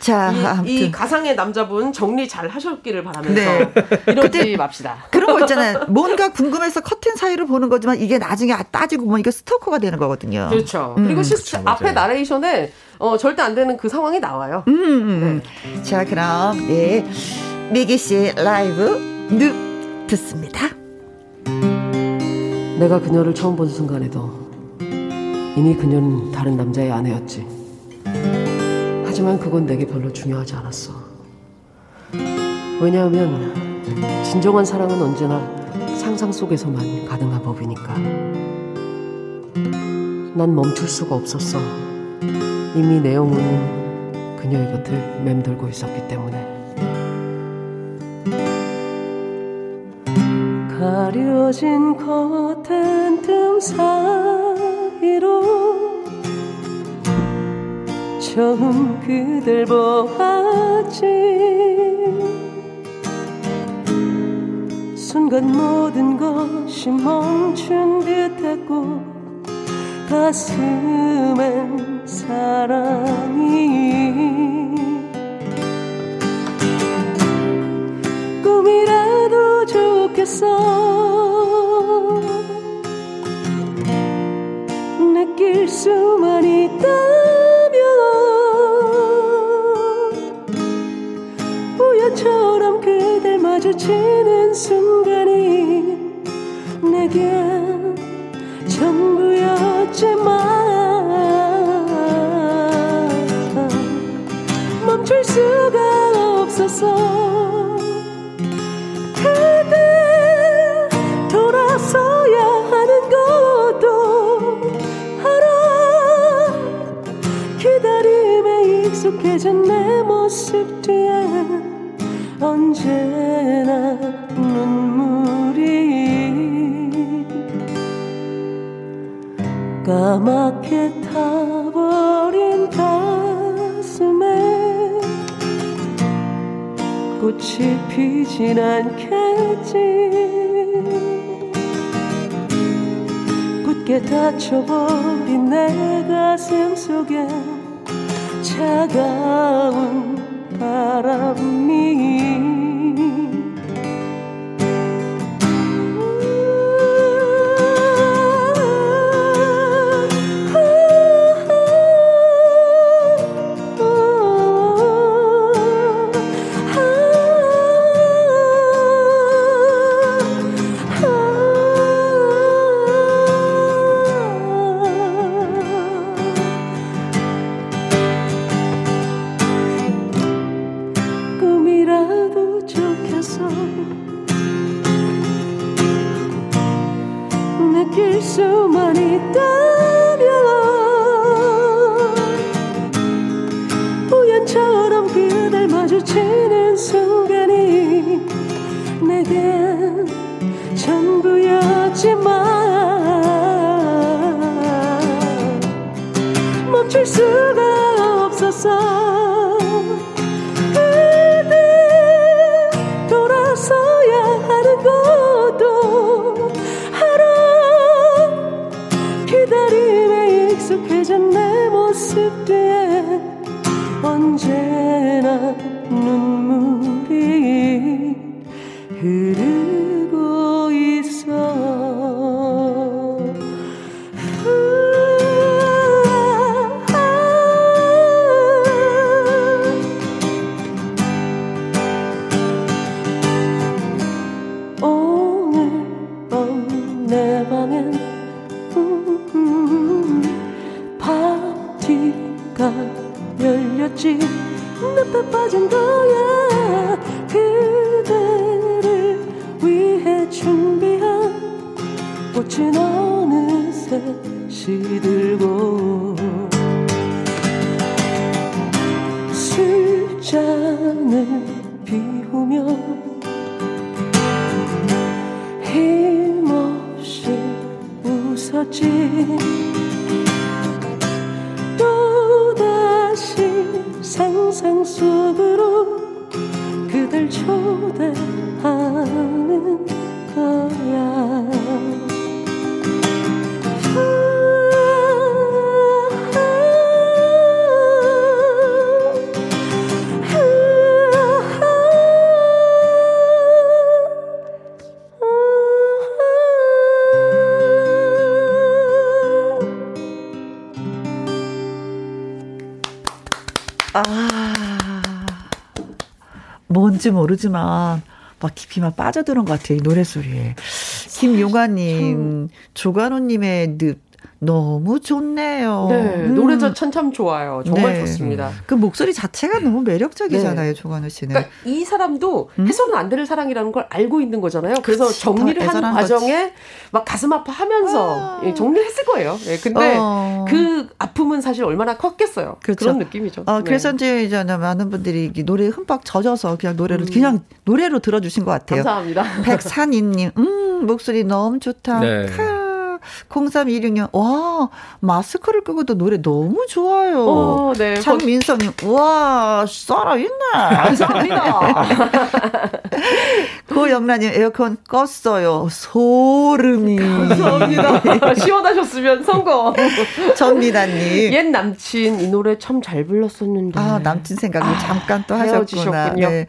자, 이, 아무튼 이 가상의 남자분 정리 잘 하셨기를 바라면서 네. 이러지 맙시다. 그런 거 있잖아요. 뭔가 궁금해서 커튼 사이로 보는 거지만 이게 나중에 아, 따지고 보면 이거 스토커가 되는 거거든요. 그렇죠. 음. 그리고 시, 그렇죠, 앞에 맞아요. 나레이션에 어, 절대 안 되는 그 상황이 나와요. 음, 자, 그럼 네 미기 씨 라이브 늪 듣습니다. 내가 그녀를 처음 본 순간에도 이미 그녀는 다른 남자의 아내였지. 하지만 그건 내게 별로 중요하지 않았어. 왜냐하면 진정한 사랑은 언제나 상상 속에서만 가능한 법이니까. 난 멈출 수가 없었어. 이미 내 영혼은 그녀의 곁을 맴돌고 있었기 때문에. 가려진 커튼 틈 사이로 처음 그댈 보았지. 순간 모든 것이 멈춘 듯했고 가슴엔 사랑이 꿈이라도 좋겠어. 느낄 수 마주치는 순간이 내게 전부였지만 멈출 수가 없었어 그대 돌아서야 하는 것도 알아. 기다림에 익숙해진 내 눈물이 까맣게 타버린 가슴에 꽃이 피진 않겠지. 굳게 닫혀버린 내 가슴 속에 차가운 바람이 모르지만 막 깊이 막 빠져드는 것 같아요. 이 노래 소리에. 김용아님, 조간호님의 늪 너무 좋네요. 네, 음. 노래 자체는 참 좋아요. 정말 네. 좋습니다. 그 목소리 자체가 너무 매력적이잖아요, 조간호 씨는. 그러니까 이 사람도 해서는 안 되는 사랑이라는 걸 알고 있는 거잖아요. 그래서 음? 그치, 정리를 더 하는 과정에 막 가슴 아파하면서 아. 예, 정리를 했을 거예요. 예, 근데 어. 그 아픔은 사실 얼마나 컸겠어요. 그 그렇죠. 런 느낌이죠. 어, 그래서 네. 이제 많은 분들이 이 노래에 흠뻑 젖어서 그냥 노래를 그냥 노래로 들어주신 것 같아요. 음. 감사합니다. 백산이님, 음, 목소리 너무 좋다. 네. 카. 0316년, 와, 마스크를 끄고도 노래 너무 좋아요. 어, 네. 장민성님, 와, 살아있네. 감사합니다. [laughs] 고영란님, 에어컨 껐어요. 소름이. 감사합니다. [laughs] 시원하셨으면 성공. 전미다님. 옛 남친 이 노래 참 잘 불렀었는데. 아, 남친 생각을 잠깐 또 하셨구나. 헤어지셨군요. 네.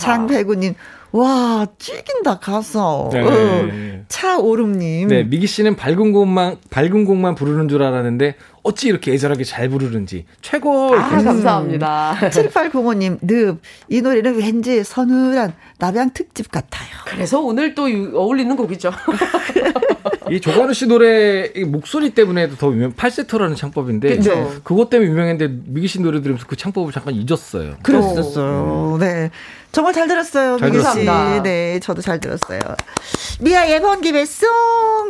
장배구님, 와, 찌긴다, 가서. 네. 어, 차오름님. 네, 미기 씨는 밝은 곡만 밝은 곡만 부르는 줄 알았는데 어찌 이렇게 애절하게 잘 부르는지 최고. 아, 이렇게 감사합니다. 7805님, 늪. 이 노래는 왠지 서늘한 남양 특집 같아요. 그래서 오늘 또 유- 어울리는 곡이죠. [laughs] 이 조관우 씨 노래 이 목소리 때문에도 더 유명 팔세터라는 창법인데 그쵸. 그것 때문에 유명했는데 미기 씨 노래 들으면서 그 창법을 잠깐 잊었어요. 그랬었어요. 네. 정말 잘 들었어요. 잘 미기 씨. 네, 저도 잘 들었어요. 미아의 번기배송.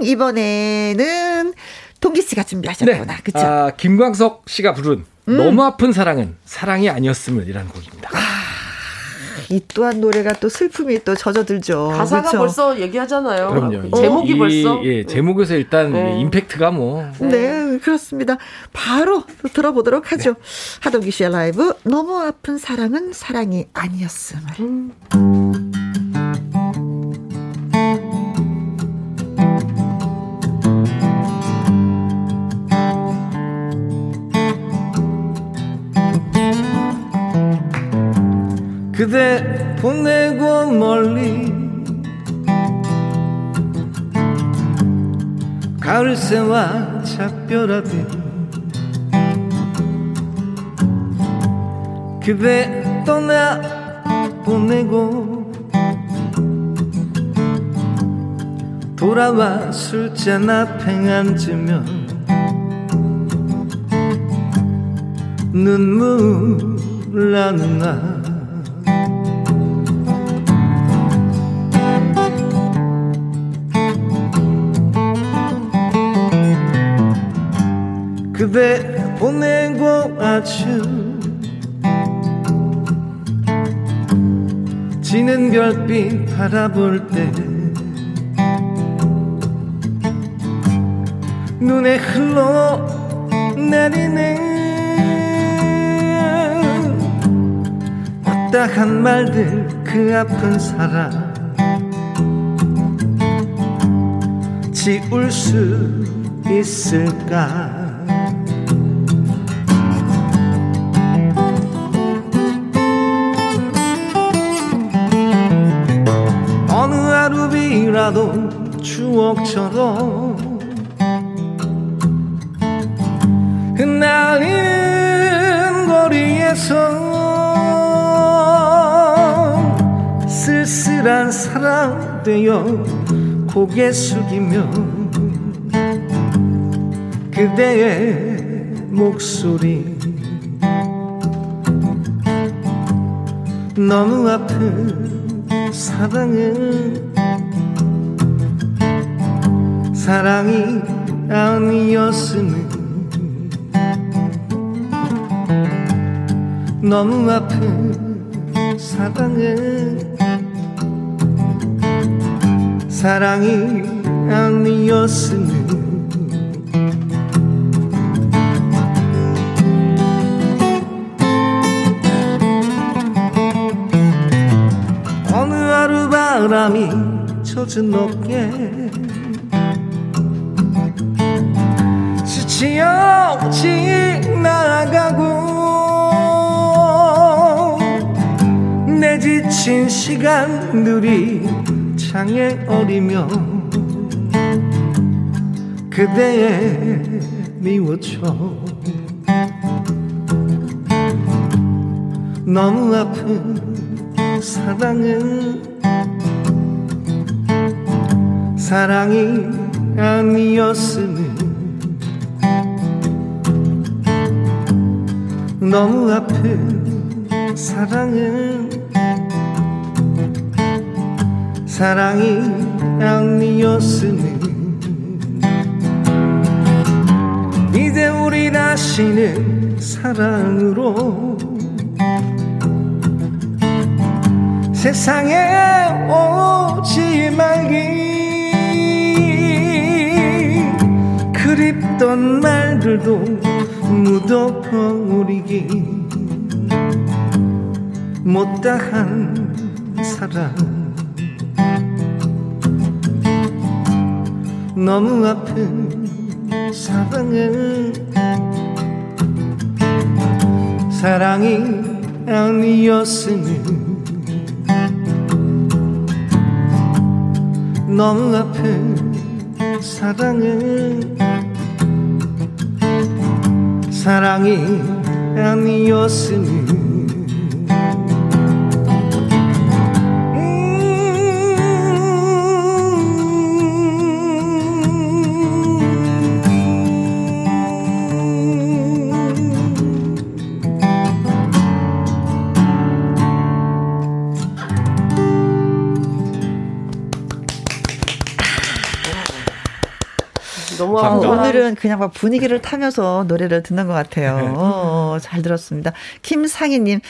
이번에는 동기 씨가 준비하셨구나. 그쵸? 아, 김광석 씨가 부른 너무 아픈 사랑은 사랑이 아니었음을이라는 곡입니다. 이 또한 노래가 또 슬픔이 또 젖어들죠. 가사가 그렇죠? 벌써 얘기하잖아요. 그럼요. 그 제목이 이, 벌써. 예, 제목에서 일단 네. 임팩트가 뭐 네, 그렇습니다. 바로 또 들어보도록 하죠. 하동기 씨의 라이브 너무 아픈 사랑은 사랑이 아니었음을. 그대 보내고 멀리 가을새와 작별하듯 그대 떠나 보내고 돌아와 술잔 앞에 앉으면 눈물 나는 나 그대 보내고 아주 지는 별빛 바라볼 때 눈에 흘러 내리는 못다한 말들 그 아픈 사랑 지울 수 있을까 하루비라도 추억처럼 흩날리는 거리에서 쓸쓸한 사랑 되어 고개 숙이며 그대의 목소리 너무 아픈 사랑은 사랑이 아니었음을 너무 아픈 사랑은 사랑이 아니었음을 어느 하루 바람이 젖은 어깨 시간들이 창에 어리며 그대의 미워져. 너무 아픈 사랑은 사랑이 아니었음을. 너무 아픈 사랑은 사랑이 아니었음을 이제 우리 다시는 사랑으로 세상에 오지 말기. 그립던 말들도 묻어버리기. 못다한 사랑 너무 아픈 사랑은 사랑이 아니었음을 너무 아픈 사랑은 사랑이 아니었음을 오늘은 그냥 막 분위기를 타면서 노래를 듣는 것 같아요. 어, 잘 들었습니다. 김상희님,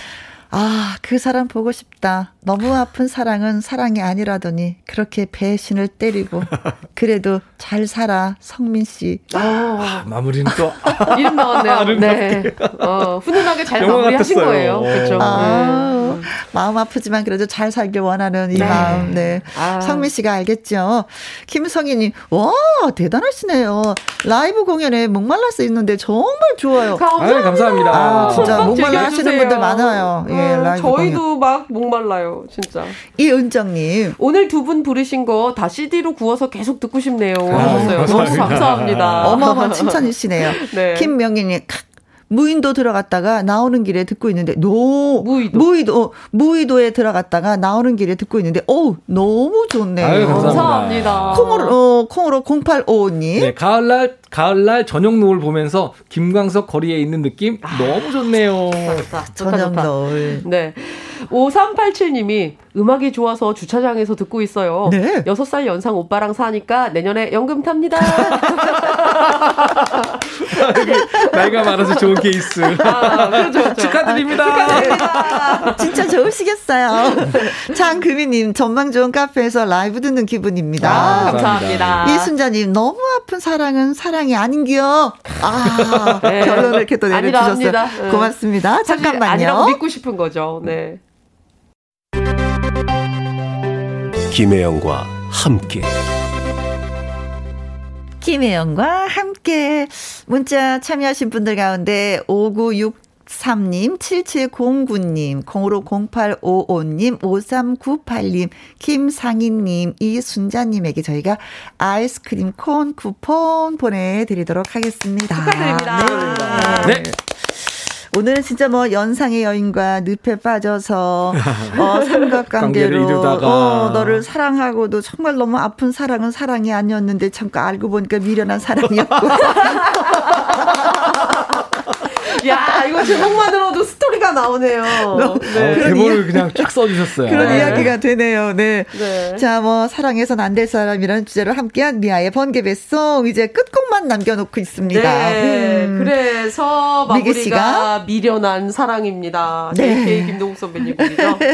아, 그 사람 보고 싶다. 너무 아픈 사랑은 사랑이 아니라더니 그렇게 배신을 때리고 [laughs] 그래도 잘 살아 성민 씨. 아, 마무리는 또 [laughs] 이름 나왔네요. 네. [laughs] 어, 훈훈하게 잘 마무리하신. 거예요. 그렇죠. 아, 마음 아프지만 그래도 잘 살길 원하는 이 네. 마음. 네. 아. 성민 씨가 알겠죠. 김성희님, 와 대단하시네요. 라이브 공연에 목말라서 있는데 정말 좋아요. 아유, 감사합니다. 아, 진짜 목말라 하시는. 분들 많아요. 예, 어, 라이브 저희도 막 목말라요, 진짜. 이은정님. 오늘 두 분 부르신 거 다 CD로 구워서 계속 듣고 싶네요. 아, 하셨어요. 너무 감사합니다. 감사합니다. 어마어마한 칭찬이시네요. [laughs] 네. 김명희님, 칵. 무인도 들어갔다가 나오는 길에 듣고 있는데 노 무의도. 무의도 어, 무의도에 들어갔다가 나오는 길에 듣고 있는데 오 너무 좋네요. 아유, 감사합니다. 감사합니다. 콩으로 어, 콩으로 0855님. 네, 가을날 가을날 저녁 노을 보면서 김광석 거리에 있는 느낌 너무 좋네요. 좋다, 좋다, 저녁 좋다. 노을. 네. 5387님이 음악이 좋아서 주차장에서 듣고 있어요. 네. 6살 연상 오빠랑 사니까 내년에 연금 탑니다. [laughs] 나이가 많아서 좋은 케이스. 아, 그렇죠, 그렇죠. [laughs] 축하드립니다. 진짜 좋으시겠어요. 장금희님 전망 좋은 카페에서 라이브 듣는 기분입니다. 아, 감사합니다. 이순자님 너무 아픈 사랑은 사랑이 아닌겨. 아 네. 결론을 이렇게 또 내려주셨어요. 네. 고맙습니다. 잠깐만요. 아니라고 믿고 싶은 거죠. 네. 김혜영과 함께 김혜영과 함께 문자 참여하신 분들 가운데 5963님, 7709님, 050855님, 5398님, 김상희님, 이순자님에게 저희가 아이스크림 콘 쿠폰 보내드리도록 하겠습니다. 축하드립니다. 네. 네. 오늘은 진짜 뭐 연상의 여인과 늪에 빠져서 [laughs] 어, 삼각관계로. 어, 너를 사랑하고도 정말 너무 아픈 사랑은 사랑이 아니었는데 참 알고 보니까 미련한 사랑이었고 [laughs] 야, 이거 제목만 들어도 스토리가 나오네요. 어, 네. 대본을 그냥 쫙 써주셨어요. 그런 네. 이야기가 되네요. 네. 네. 자, 뭐 사랑해선 안 될 사람이라는 주제로 함께한 미아의 번개배송 이제 끝곡만 남겨놓고 있습니다. 네, 음. 그래서 미기 마무리가 씨가? 미련한 사랑입니다. 네. JK 김동욱 선배님.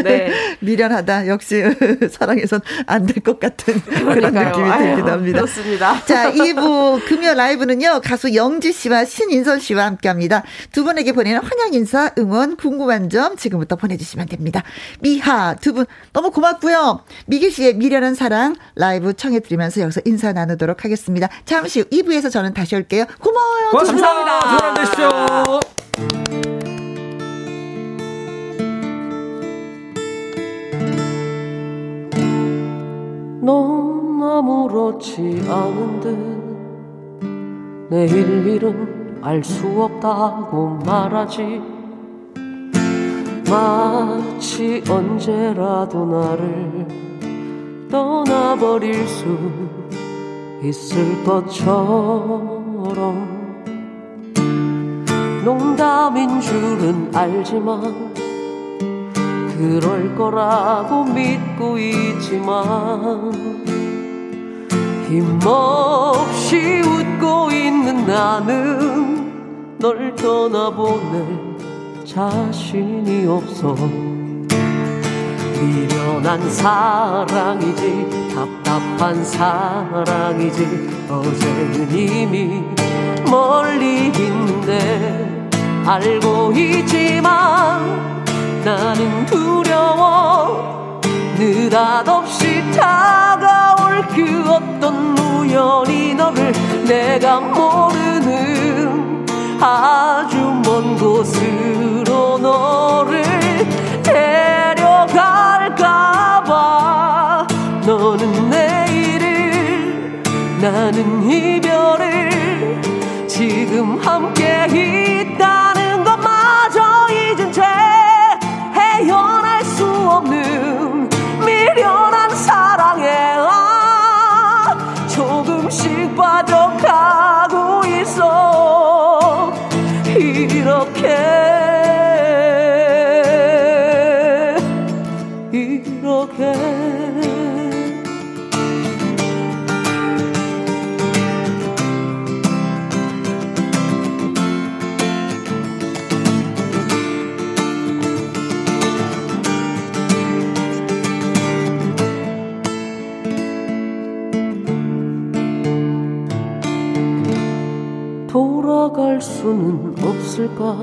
네. [laughs] 미련하다. 역시 [laughs] 사랑해선 안 될 것 같은 그런 그러니까요. 느낌이 아유, 들기도 합니다. 그렇습니다. 자, 2부 금요 라이브는요, 가수 영지 씨와 신인선 씨와 함께 합니다. 두 분에게 보내는 환영 인사, 응원, 궁금한 점 지금부터 보내주시면 됩니다. 미하, 두 분 너무 고맙고요. 미기 씨의 미련한 사랑 라이브 청해드리면서 여기서 인사 나누도록 하겠습니다. 잠시 후 2부에서 저는 다시 올게요. 고마워요. 고맙습니다. 감사합니다. 좋은 하루 되십시오. 넌 아무렇지 않은데 내일 일은 알 수 없다고 말하지 마치 언제라도 나를 떠나버릴 수 있을 것처럼. 농담인 줄은 알지만 그럴 거라고 믿고 있지만 힘없이 웃고 있는 나는 널 떠나보낼 자신이 없어. 미련한 사랑이지 답답한 사랑이지 어제는 이미 멀리 있는데 알고 있지만 나는 두려워. 느닷없이 다가올 그 어떤 우연히 너를 내가 모르는 아주 먼 곳으로 너를 데려갈까봐. 너는 내일을 나는 이별을 지금 함께 있다는 것마저 잊은 채 헤어날 수 없는 미련한 사랑에 수는 없을까?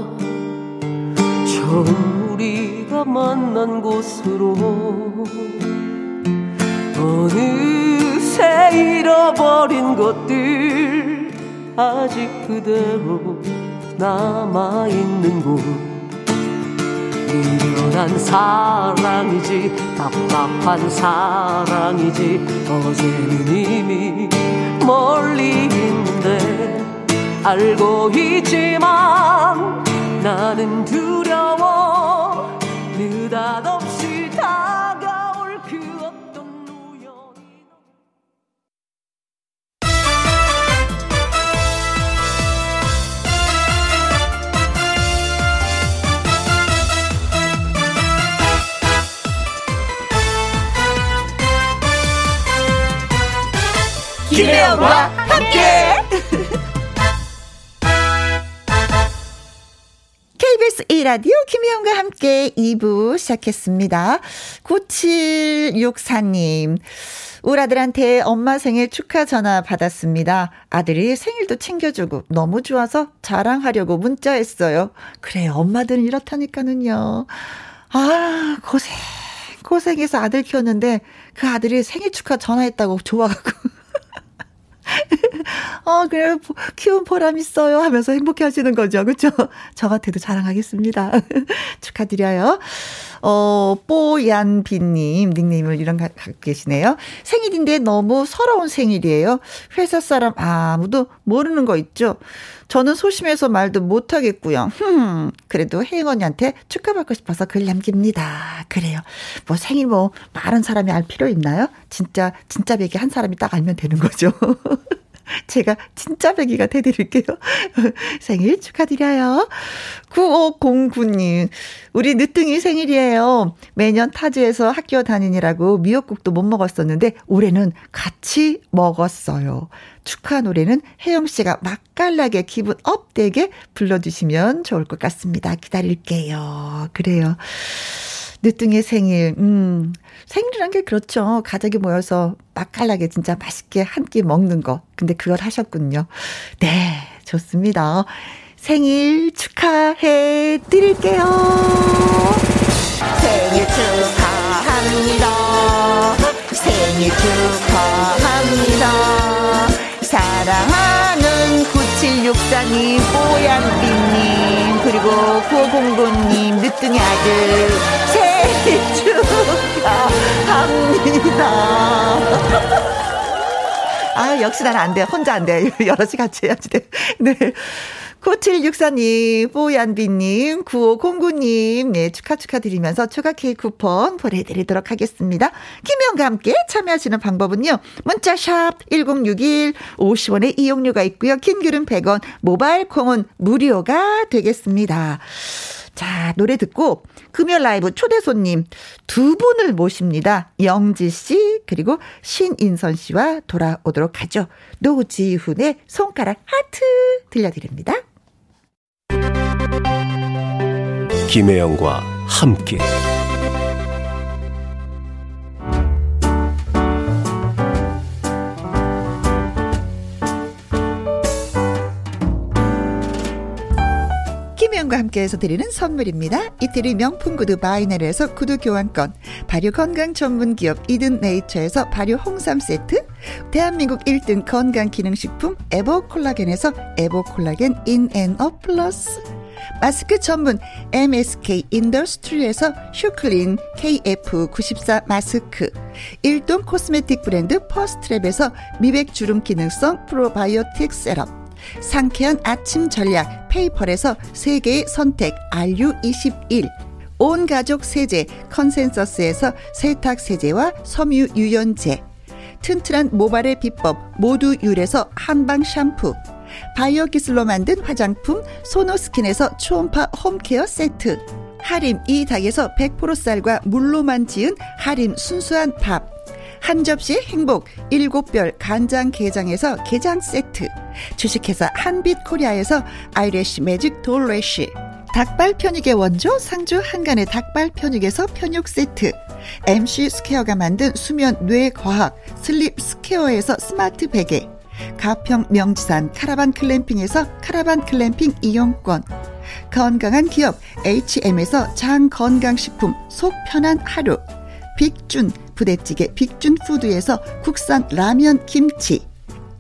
처음 우리가 만난 곳으로 어느새 잃어버린 것들 아직 그대로 남아있는 곳. 미련한 사랑이지 답답한 사랑이지 어제는 이미 멀리 있는데 알고 있지만 나는 두려워. 느닷없이 다가올 그 어떤 우연이 김혜영과 1라디오 김혜영과 함께 2부 시작했습니다. 9764님. 우리 아들한테 엄마 생일 축하 전화 받았습니다. 아들이 생일도 챙겨주고 너무 좋아서 자랑하려고 문자했어요. 그래, 엄마들은 이렇다니까는요. 아, 고생, 고생해서 아들 키웠는데 그 아들이 생일 축하 전화했다고 좋아갖고. 어, 그래, 키운 보람 있어요 하면서 행복해 하시는 거죠. 그쵸? 저 같아도 자랑하겠습니다. [laughs] 축하드려요. 어, 뽀얀비님, 닉네임을 이런 가, 갖고 계시네요. 생일인데 너무 서러운 생일이에요. 회사 사람 아무도 모르는 거 있죠? 저는 소심해서 말도 못하겠고요. 흠, 그래도 혜영 언니한테 축하받고 싶어서 글 남깁니다. 그래요. 뭐 생일 뭐, 많은 사람이 알 필요 있나요? 진짜, 진짜 베개 한 사람이 딱 알면 되는 거죠. [laughs] 제가 진짜 배기가 돼드릴게요. [laughs] 생일 축하드려요. 9509님, 우리 늦둥이 생일이에요. 매년 타지에서 학교 다니느라고 미역국도 못 먹었었는데, 올해는 같이 먹었어요. 축하 노래는 혜영 씨가 맛깔나게 기분 업되게 불러주시면 좋을 것 같습니다. 기다릴게요. 그래요. 늦둥이 생일, 음, 생일이란 게 그렇죠. 가족이 모여서 맛깔나게 진짜 맛있게 한 끼 먹는 거. 근데 그걸 하셨군요. 네, 좋습니다. 생일 축하해 드릴게요. 생일 축하합니다. 생일 축하합니다. 사랑하는 9764님, 뽀얀비님, 그리고 9509님, 늦둥이 아들, 생일 축하합니다. [laughs] 아, 역시 나는 안 돼. 혼자 안 돼. [laughs] 여럿이 같이 해야지 돼. 네. 9764님, 뽀얀비님, 9509님, 네, 축하 축하드리면서 추가 케이크 쿠폰 보내드리도록 하겠습니다. 김혜영과 함께 참여하시는 방법은요, 문자샵 1061, 50원의 이용료가 있고요, 킹글은 100원, 모바일 콩은 무료가 되겠습니다. 자, 노래 듣고 금요 라이브 초대 손님 두 분을 모십니다. 영지 씨 그리고 신인선 씨와 돌아오도록 하죠. 노지훈의 손가락 하트 들려드립니다. 김혜영과 함께 김혜영과 함께해서 드리는 선물입니다. 이태리 명품 구두 바이네르에서 구두 교환권, 발효 건강 전문 기업 이든 네이처에서 발효 홍삼 세트, 대한민국 1등 건강 기능식품 에버 콜라겐에서 에버 콜라겐 인앤업 플러스, 마스크 전문 MSK 인더스트리에서 슈클린 KF94 마스크, 일동 코스메틱 브랜드 퍼스트랩에서 미백 주름 기능성 프로바이오틱 셋업, 상쾌한 아침 전략 페이펄에서 세계의 선택 RU21 온 가족 세제 컨센서스에서 세탁 세제와 섬유 유연제 튼튼한 모발의 비법 모두 유래서 한방 샴푸. 바이오 기술로 만든 화장품 소노스킨에서 초음파 home care 세트. 하림 이 닭에서 100% 쌀과 물로만 지은 하림 순수한 밥. 한 접시 행복 일곱 별 간장 게장에서 게장 세트. 주식회사 한빛코리아에서 eyelash magic 돌래쉬. 닭발 편육의 원조 상주 한간의 닭발 편육에서 편육 세트 MC 스퀘어가 만든 수면 뇌 과학 슬립 스퀘어에서 스마트 베개 가평 명지산 카라반 glamping에서 카라반 클램핑 이용권 건강한 기업 H&M에서 장 건강식품 속 편한 하루 빅준 부대찌개 빅준푸드에서 국산 라면 김치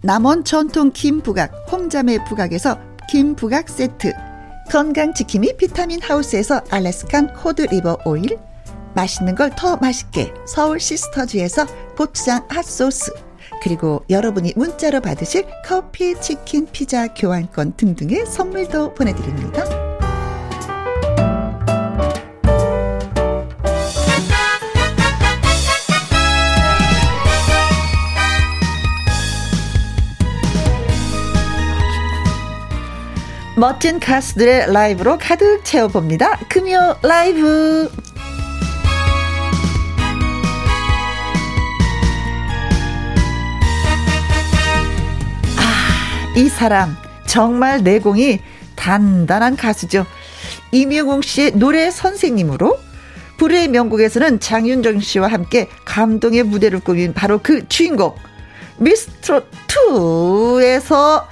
남원 전통 김부각 홍자매 부각에서 김부각 세트 건강지킴이 비타민 하우스에서 Alaskan cod liver oil 맛있는 걸 더 맛있게 서울 시스터즈에서 고추장 핫소스 그리고 여러분이 문자로 받으실 커피, 치킨, 피자, 교환권 등등의 선물도 보내드립니다. 멋진 가수들의 라이브로 가득 채워봅니다. 금요 라이브. 이 사람 정말 내공이 단단한 가수죠. 이명웅 씨의 노래 선생님으로 불의 명곡에서는 장윤정 씨와 함께 감동의 무대를 꾸민 바로 그 주인공 미스트롯 2에서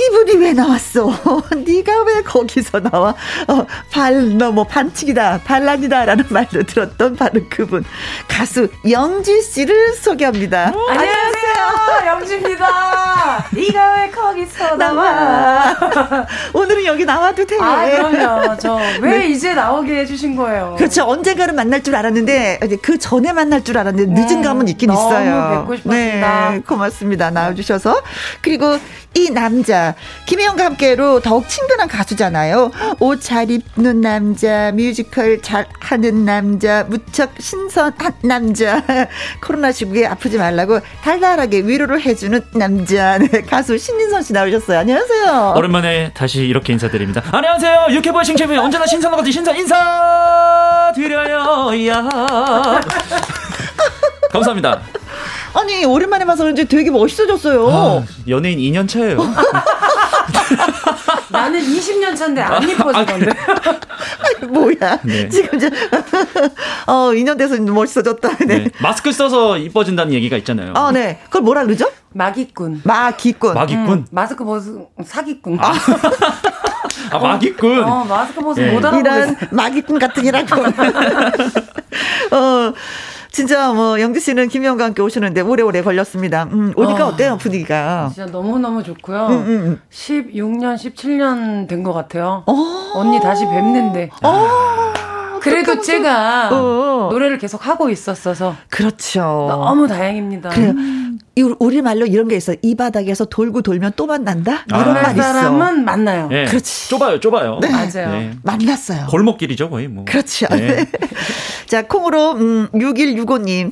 이분이 왜 나왔어? [laughs] 네가 왜 거기서 나와? 어, 발, 너뭐 반칙이다, 반란이다라는 말도 들었던 바로 그분. 가수 영지 씨를 소개합니다. 안녕하세요, [laughs] 영지입니다. 네가 왜 거기서 나와? [laughs] 오늘은 여기 나와도 돼. 아, 그럼요. 저왜 네. 이제 나오게 해주신 거예요? 그렇죠. 언젠가는 만날 줄 알았는데 그 전에 만날 줄 알았는데 늦은 음, 감은 있긴 있어요. 뵙고 싶었습니다. 네, 고맙습니다. 나와주셔서 그리고 이 남자 김혜영과 함께로 더욱 친근한 가수잖아요. 옷 잘 입는 남자, 뮤지컬 잘 하는 남자, 무척 신선한 남자. [laughs] 코로나 시국에 아프지 말라고 달달하게 위로를 해주는 남자. 네, [laughs] 가수 신인선 씨 나오셨어요. 안녕하세요. 오랜만에 다시 이렇게 인사드립니다. 안녕하세요. 유쾌보이 싱채비 언제나 신선한 것이 신선 인사 드려요. 야. [laughs] 감사합니다. 아니 오랜만에 봐서 그런지 되게 멋있어졌어요. 아, 연예인 2년 차예요. [laughs] 나는 20년 차인데 안 이뻐지던데. 뭐야? 네. 지금 이제 [laughs] 어 2년 돼서 멋있어졌다. 네. 네. 마스크 써서 이뻐진다는 얘기가 있잖아요. 아, 네. 그걸 뭐라 그러죠? 마기꾼. 마기꾼. 마기꾼. 음, 마스크 벗은 사기꾼. 아, [laughs] 마기꾼. 어, 마스크 벗은 예. 못 알아보겠어. 이런 마기꾼 같으니라고. [laughs] 어. 진짜 뭐 영지 씨는 김영과 함께 오시는데 오래오래 걸렸습니다. 음, 오니까 어. 어때요 분위기가? 진짜 너무 너무 좋고요. 음, 음. 16년, 17년 된 것 같아요. 어. 언니 다시 뵙는데. 그래도 제가 어. 노래를 계속 하고 있었어서 그렇죠. 너무 다행입니다. 그래요. 이 우리 말로 이런 게 있어. 이 바닥에서 돌고 돌면 또 만난다. 아. 이런 만날 말 있어. 사람은 만나요. 예. 그렇지. 좁아요, 좁아요. 네. 맞아요. 네. 만났어요. 골목길이죠, 거의 뭐. 그렇죠. 네. [laughs] 자, 콩으로, 음, 6165님.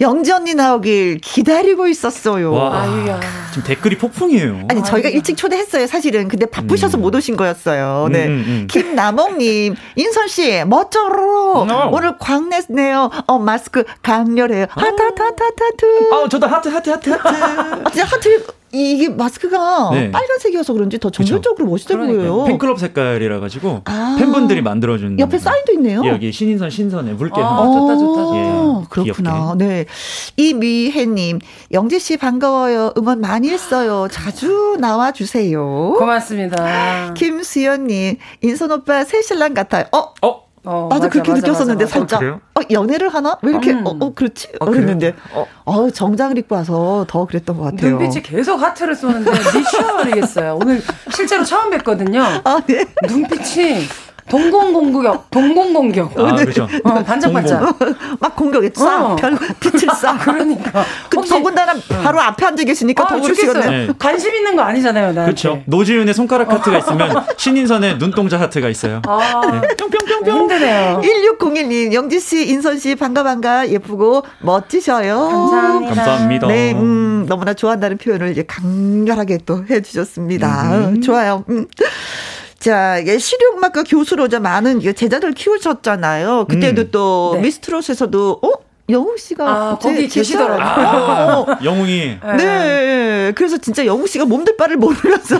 영지 언니 나오길 기다리고 있었어요. 와. 아유야. 지금 댓글이 폭풍이에요. 아니, 저희가 아이고. 일찍 초대했어요, 사실은. 근데 바쁘셔서 음. 못 오신 거였어요. 네. 음, 음, 음. 김남옥님, 인선씨, 멋져로. 어. 오늘 광내네요. 어, 마스크 강렬해요. 하트, 하트, 하트, 하트, 하트. 아, 저도 하트, 하트, 하트, 하트. 아, 진짜 하트, 이게 마스크가 네. 빨간색이어서 그런지 더 정열적으로 멋있어 그러니까요. 보여요. 팬클럽 색깔이라 가지고 아. 팬분들이 만들어준 옆에 사인도 있네요. 예, 여기 신인선 신선에 붉게 아, 한 좋다, 좋다, 어, 예, 그렇구나. 네. 이미혜님, 영재 씨 반가워요. 응원 많이 했어요. 자주 나와 주세요. 고맙습니다. [laughs] 김수연님, 인선 오빠 새 신랑 같아요. 어, 어, 어, 맞아, 그렇게 맞아, 느꼈었는데 맞아, 맞아. 살짝. 그래요? 어, 연애를 하나? 왜 이렇게? 음. 어, 어, 그렇지? 어, 그랬는데. 그래요? 어, 정장을 입고 와서 더 그랬던 것 같아요. 눈빛이 계속 하트를 쏘는데 미쳐버리겠어요. 오늘 실제로 처음 뵀거든요. 아, 네. 눈빛이 동공공격, 동공공격. 아, 그렇죠. 어, 반짝반짝. [laughs] 막 공격에 싹, 어. 별, 빛을 싹. [laughs] 그러니까. 그 혹시- 더군다나 바로 앞에 앉아 계시니까 더 아, 그러시겠네. 죽겠어요. 네. 관심 있는 거 아니잖아요, 나한테. 그렇죠. 노지윤의 손가락 하트가 있으면 [laughs] 신인선의 눈동자 하트가 있어요. 아, 뿅뿅뿅뿅. 힘드네요. 1601님, 영지씨, 인선씨, 반가, 반가, 예쁘고, 멋지셔요. 감사합니다. 감사합니다. 네, 음, 너무나 좋아한다는 표현을 이제 강렬하게 또 해주셨습니다. 어, 좋아요. 음. 자, 이게 실용음악과 교수로자 많은 이게 제자들 키우셨잖아요. 그때도 음. 또 네. 미스트롯에서도, 어? 영우 씨가 아, 제- 거기 계시더라고요. 어, 어. 영웅이 네. 그래서 진짜 영우 씨가 몸둘 바를 모르면서.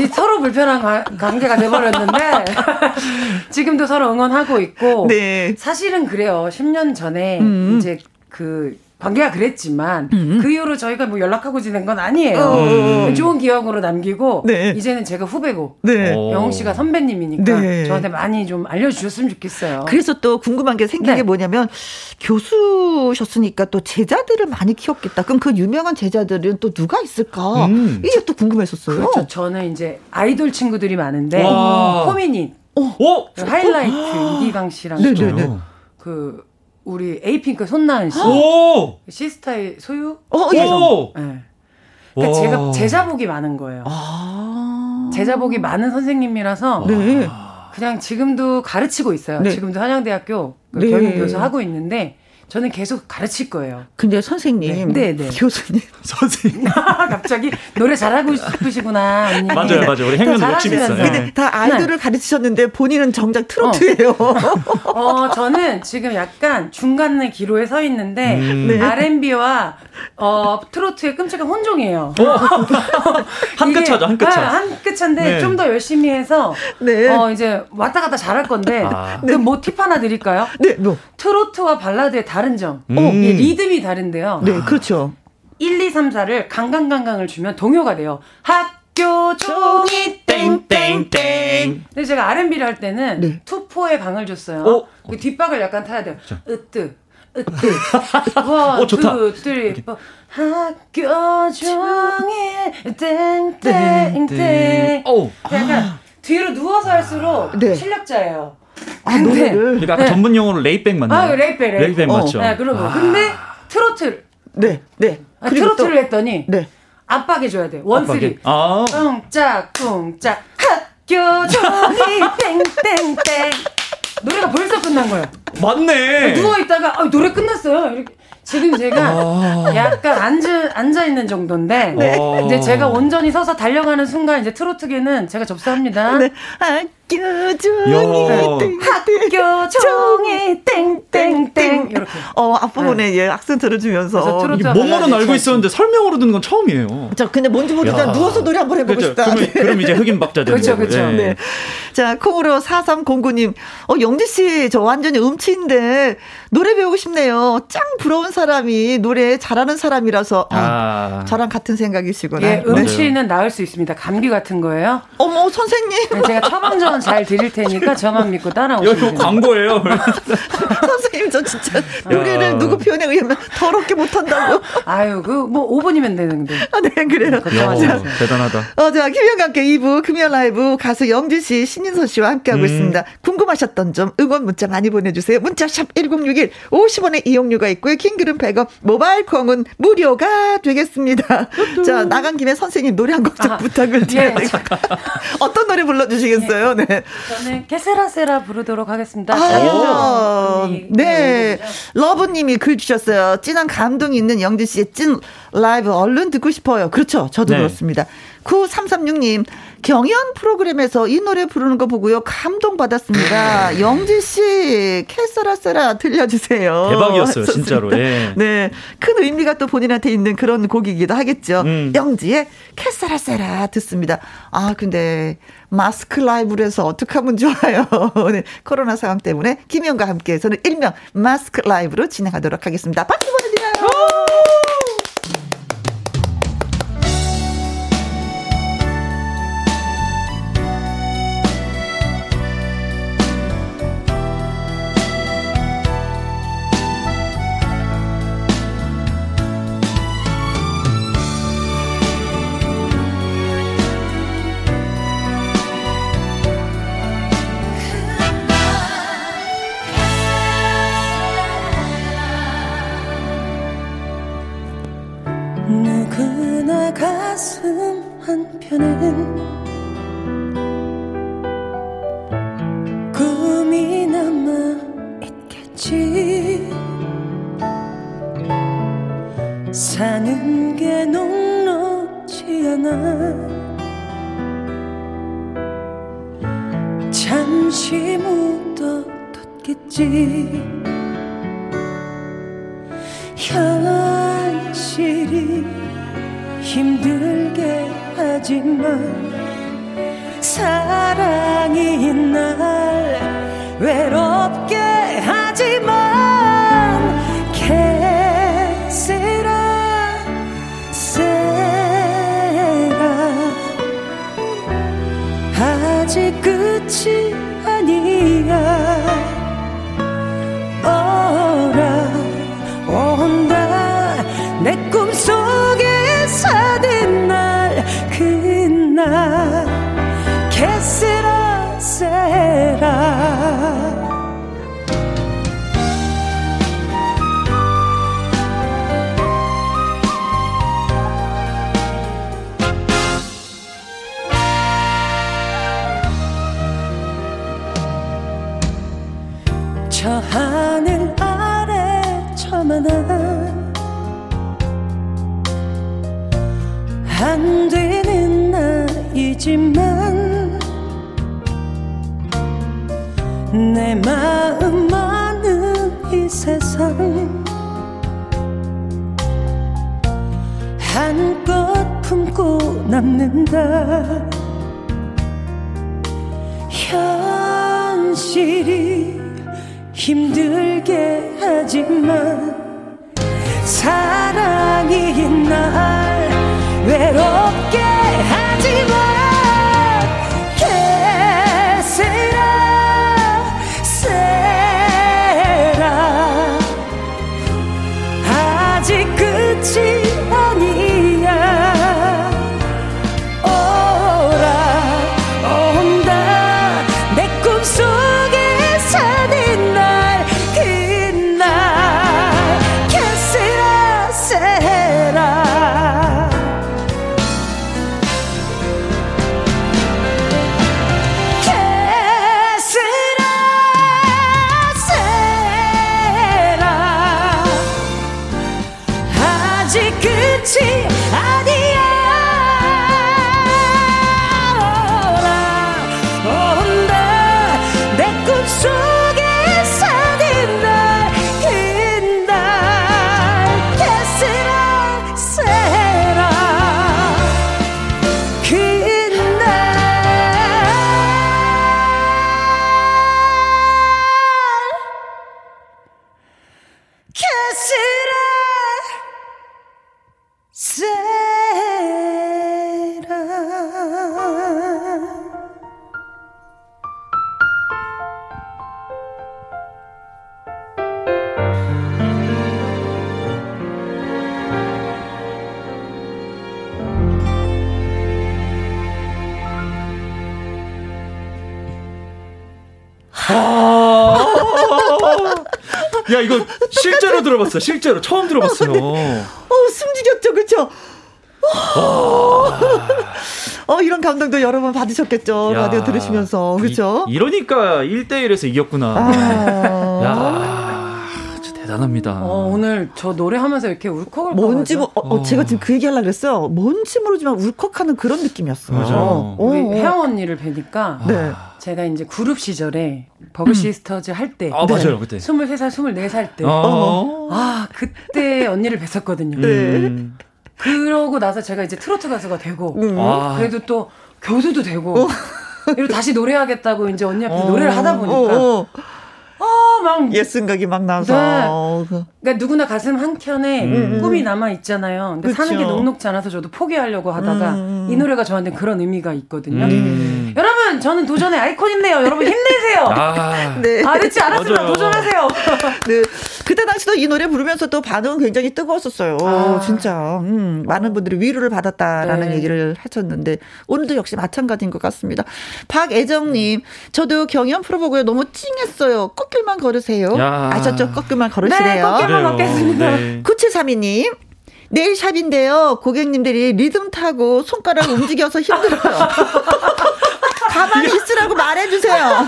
이 서로 불편한 가- 관계가 돼버렸는데 [laughs] 지금도 서로 응원하고 있고 네. 사실은 그래요. 10년 전에 음. 이제 그 관계가 그랬지만 그 이후로 저희가 뭐 연락하고 지낸 건 아니에요. 어. 좋은 기억으로 남기고 네. 이제는 제가 후배고 네. 어. 영웅 씨가 선배님이니까 네. 저한테 많이 좀 알려주셨으면 좋겠어요. 그래서 또 궁금한 게 생긴 네. 게 뭐냐면 교수셨으니까 또 제자들을 많이 키웠겠다. 그럼 그 유명한 제자들은 또 누가 있을까? 음. 이게 또 궁금했었어요. 그렇죠. 저는 이제 아이돌 친구들이 많은데 와. 포미닛, 오! 그 하이라이트 이기강 씨랑 네, 네. 그 우리 에이핑크 손나은 씨, 오! 시스타의 소유. 어, 예. 오! 네. 그러니까 와. 제가 제자복이 많은 거예요. 아. 제자복이 많은 선생님이라서 네. 그냥 지금도 가르치고 있어요. 네. 지금도 한양대학교 그 네. 교육 교수 하고 있는데 저는 계속 가르칠 거예요. 근데 선생님, 네, 네. 교수님, [laughs] 선생님. 갑자기 노래 잘하고 싶으시구나. 언니. 맞아요, 맞아요. 우리 더 욕심 있어요. 네. 근데 다 아이돌을 가르치셨는데 본인은 정작 트로트예요. 어, 저는 지금 약간 중간의 기로에 서 있는데 음. 네. R&B와 어, 트로트의 끔찍한 혼종이에요. 한끗 차죠, 한끗 차. 한끗 차인데 네. 좀더 열심히 해서 네. 어, 이제 왔다 갔다 잘할 건데 아. 그뭐팁 하나 드릴까요? 네, 뭐, 트로트와 발라드의 다른 점. 음. 이 리듬이 다른데요. 네, 그렇죠. 1, 2, 3, 4를 강강강강을 주면 동요가 돼요. 학교 종이 땡땡땡. 근데 제가 R&B를 할 때는 네. two four에 강을 줬어요. 어? 그 뒷박을 약간 타야 돼요. 으뜨. 으뜨. one, [laughs] 어, 좋다. two, three, four. 학교 종이 땡땡땡. 오! 약간 뒤로 누워서 할수록 네. 실력자예요. 아, 노래를. 그러니까 아까 네. 전문 용어로 레이백 맞나요? 아, 레이백, 레이백. 레이백 어. 맞죠? 네, 그런 거. 근데 트로트, 네, 네. 아, 트로트를 했더니 또, 네. 압박해줘야 돼. one three. 아, 쿵짝 쿵짝 학교 종이 땡땡땡 노래가 벌써 끝난 거야. 맞네. 누워 있다가 아, 노래 끝났어요. 이렇게 지금 제가 약간 앉아 앉아 있는 정도인데 네. 이제 제가 온전히 서서 달려가는 순간 이제 트로트계는 제가 접수합니다. 네. 학교 종이. 학교 종이 땡땡땡 이렇게. 어, 앞부분에 예, 악센 들어주면서. 그래서 트로트 이게 몸으로는 알고 있었는데 설명으로 듣는 건 처음이에요. 자, 근데 뭔지. 야. 누워서 노래 한번 해보고 그렇죠. 싶다. 네. 그럼 이제 흑인 박자 되는 그렇죠. 그렇죠. 예. 네. 자, 콩으로 4309님. 어, 영지 씨, 저 완전히 음치인데, 노래 배우고 싶네요. 짱 부러운 사람이 노래 잘하는 사람이라서. 아, 아, 저랑 같은 생각이시구나. 예, 네. 음치는 나을 수 있습니다. 감기 같은 거예요. 어머, 선생님. 네, 제가 처방전 잘 드릴 테니까 저만 믿고 따라오시면 이거. 광고예요. [laughs] 선생님, 저 진짜 노래를 누구 표현에 의하면 더럽게 못한다고. 아유, 그 뭐 5분이면 되는데. 아, 네, 그래요. 걱정하지 야. 대단하다. 어, 자, 김현과 함께 2부 금요 라이브 가수 영지 씨, 신인선 씨와 함께하고 음. 있습니다. 궁금하셨던 점 응원 문자 많이 보내주세요. 문자 샵 1061, 50원의 이용료가 있고요. 킹그룹 100원, 모바일 콩은 무료가 되겠습니다. 자, 나간 김에 선생님 노래 한 곡좀 아, 부탁을 예. 드려요. 어떤 노래 불러주시겠어요? 네. 저는 케세라세라 부르도록 하겠습니다. 아, 네. 분이 러브님이 글 주셨어요. 찐한 감동 있는 영지 씨의 찐 라이브 얼른 듣고 싶어요. 그렇죠. 저도 네. 그렇습니다. 9336님, 경연 프로그램에서 이 노래 부르는 거 보고요. 감동받았습니다. 영지 씨, 캐서라세라 들려주세요. 대박이었어요, 하셨습니다. 진짜로. 예. 네. 큰 의미가 또 본인한테 있는 그런 곡이기도 하겠죠. 음. 영지의 캐서라세라 듣습니다. 아, 근데 마스크 라이브를 해서 어떻게 하면 좋아요. [laughs] 네. 코로나 상황 때문에 김영과 함께 해서는 일명 마스크 라이브로 진행하도록 하겠습니다. 박수 보내드려요. 한편엔 꿈이 남아 있겠지. 사는 게 녹록지 않아. 잠시 묻어뒀겠지. 현실이 힘들게 하지만 사랑이 날 외롭게 하지만 캐세라 세라. 아직 끝이 저 하늘 아래 남는다. 현실이 힘들게 하지만 사랑이 날 외롭게 들어봤어. 실제로 처음 들어봤어요. 어, 숨죽였죠, 그쵸? 어, 이런 감동도 여러 번 받으셨겠죠. 야, 라디오 들으시면서. 그쵸? 이, 러니까 1대1에서 이겼구나. 아. 대단합니다. 어, 오늘 저 노래하면서 이렇게 울컥을 뭔지, 모, 어, 어, 어. 제가 지금 그 얘기 하려고 그랬어요. 뭔지 모르지만 울컥하는 그런 느낌이었어요. 맞아요. 어, 우리 어. 혜영 언니를 뵈니까 네. 제가 이제 그룹 시절에 버블 시스터즈 할 때, 아, 맞아요, 그때. 23살, 24살 때, 어. 아 그때 언니를 뵀었거든요. 네. 음. 그러고 나서 제가 이제 트로트 가수가 되고, 음. 아. 그래도 또 교수도 되고, 그리고 다시 노래하겠다고 이제 언니 앞에서 어. 노래를 하다 보니까, 막 옛 생각이 막 나서. 네. 어, 그- 그러니까 누구나 가슴 한 켠에 음. 꿈이 남아 있잖아요. 근데 사는 게 그쵸. 녹록지 않아서 저도 포기하려고 하다가 음. 이 노래가 저한테 그런 의미가 있거든요. 음. 저는 도전의 아이콘인데요. 여러분 힘내세요. 아. 네. 아, 늦지 않았습니다. 맞아요. 도전하세요. [laughs] 네. 그때 당시도 이 노래 부르면서 또 반응은 굉장히 뜨거웠었어요. 아. 진짜. 음, 많은 분들이 위로를 받았다라는 네. 얘기를 하셨는데, 오늘도 역시 마찬가지인 것 같습니다. 박애정님, 저도 경연 프로 보고요. 너무 찡했어요. 꽃길만 걸으세요. 야. 아셨죠? 꽃길만 걸으시래요. 네, 꽃길- 그래요. 먹겠습니다. 네. 9732님. 내일 샵인데요. 고객님들이 리듬 타고 손가락 움직여서 힘들어요. [laughs] 가만히 있으라고 말해주세요.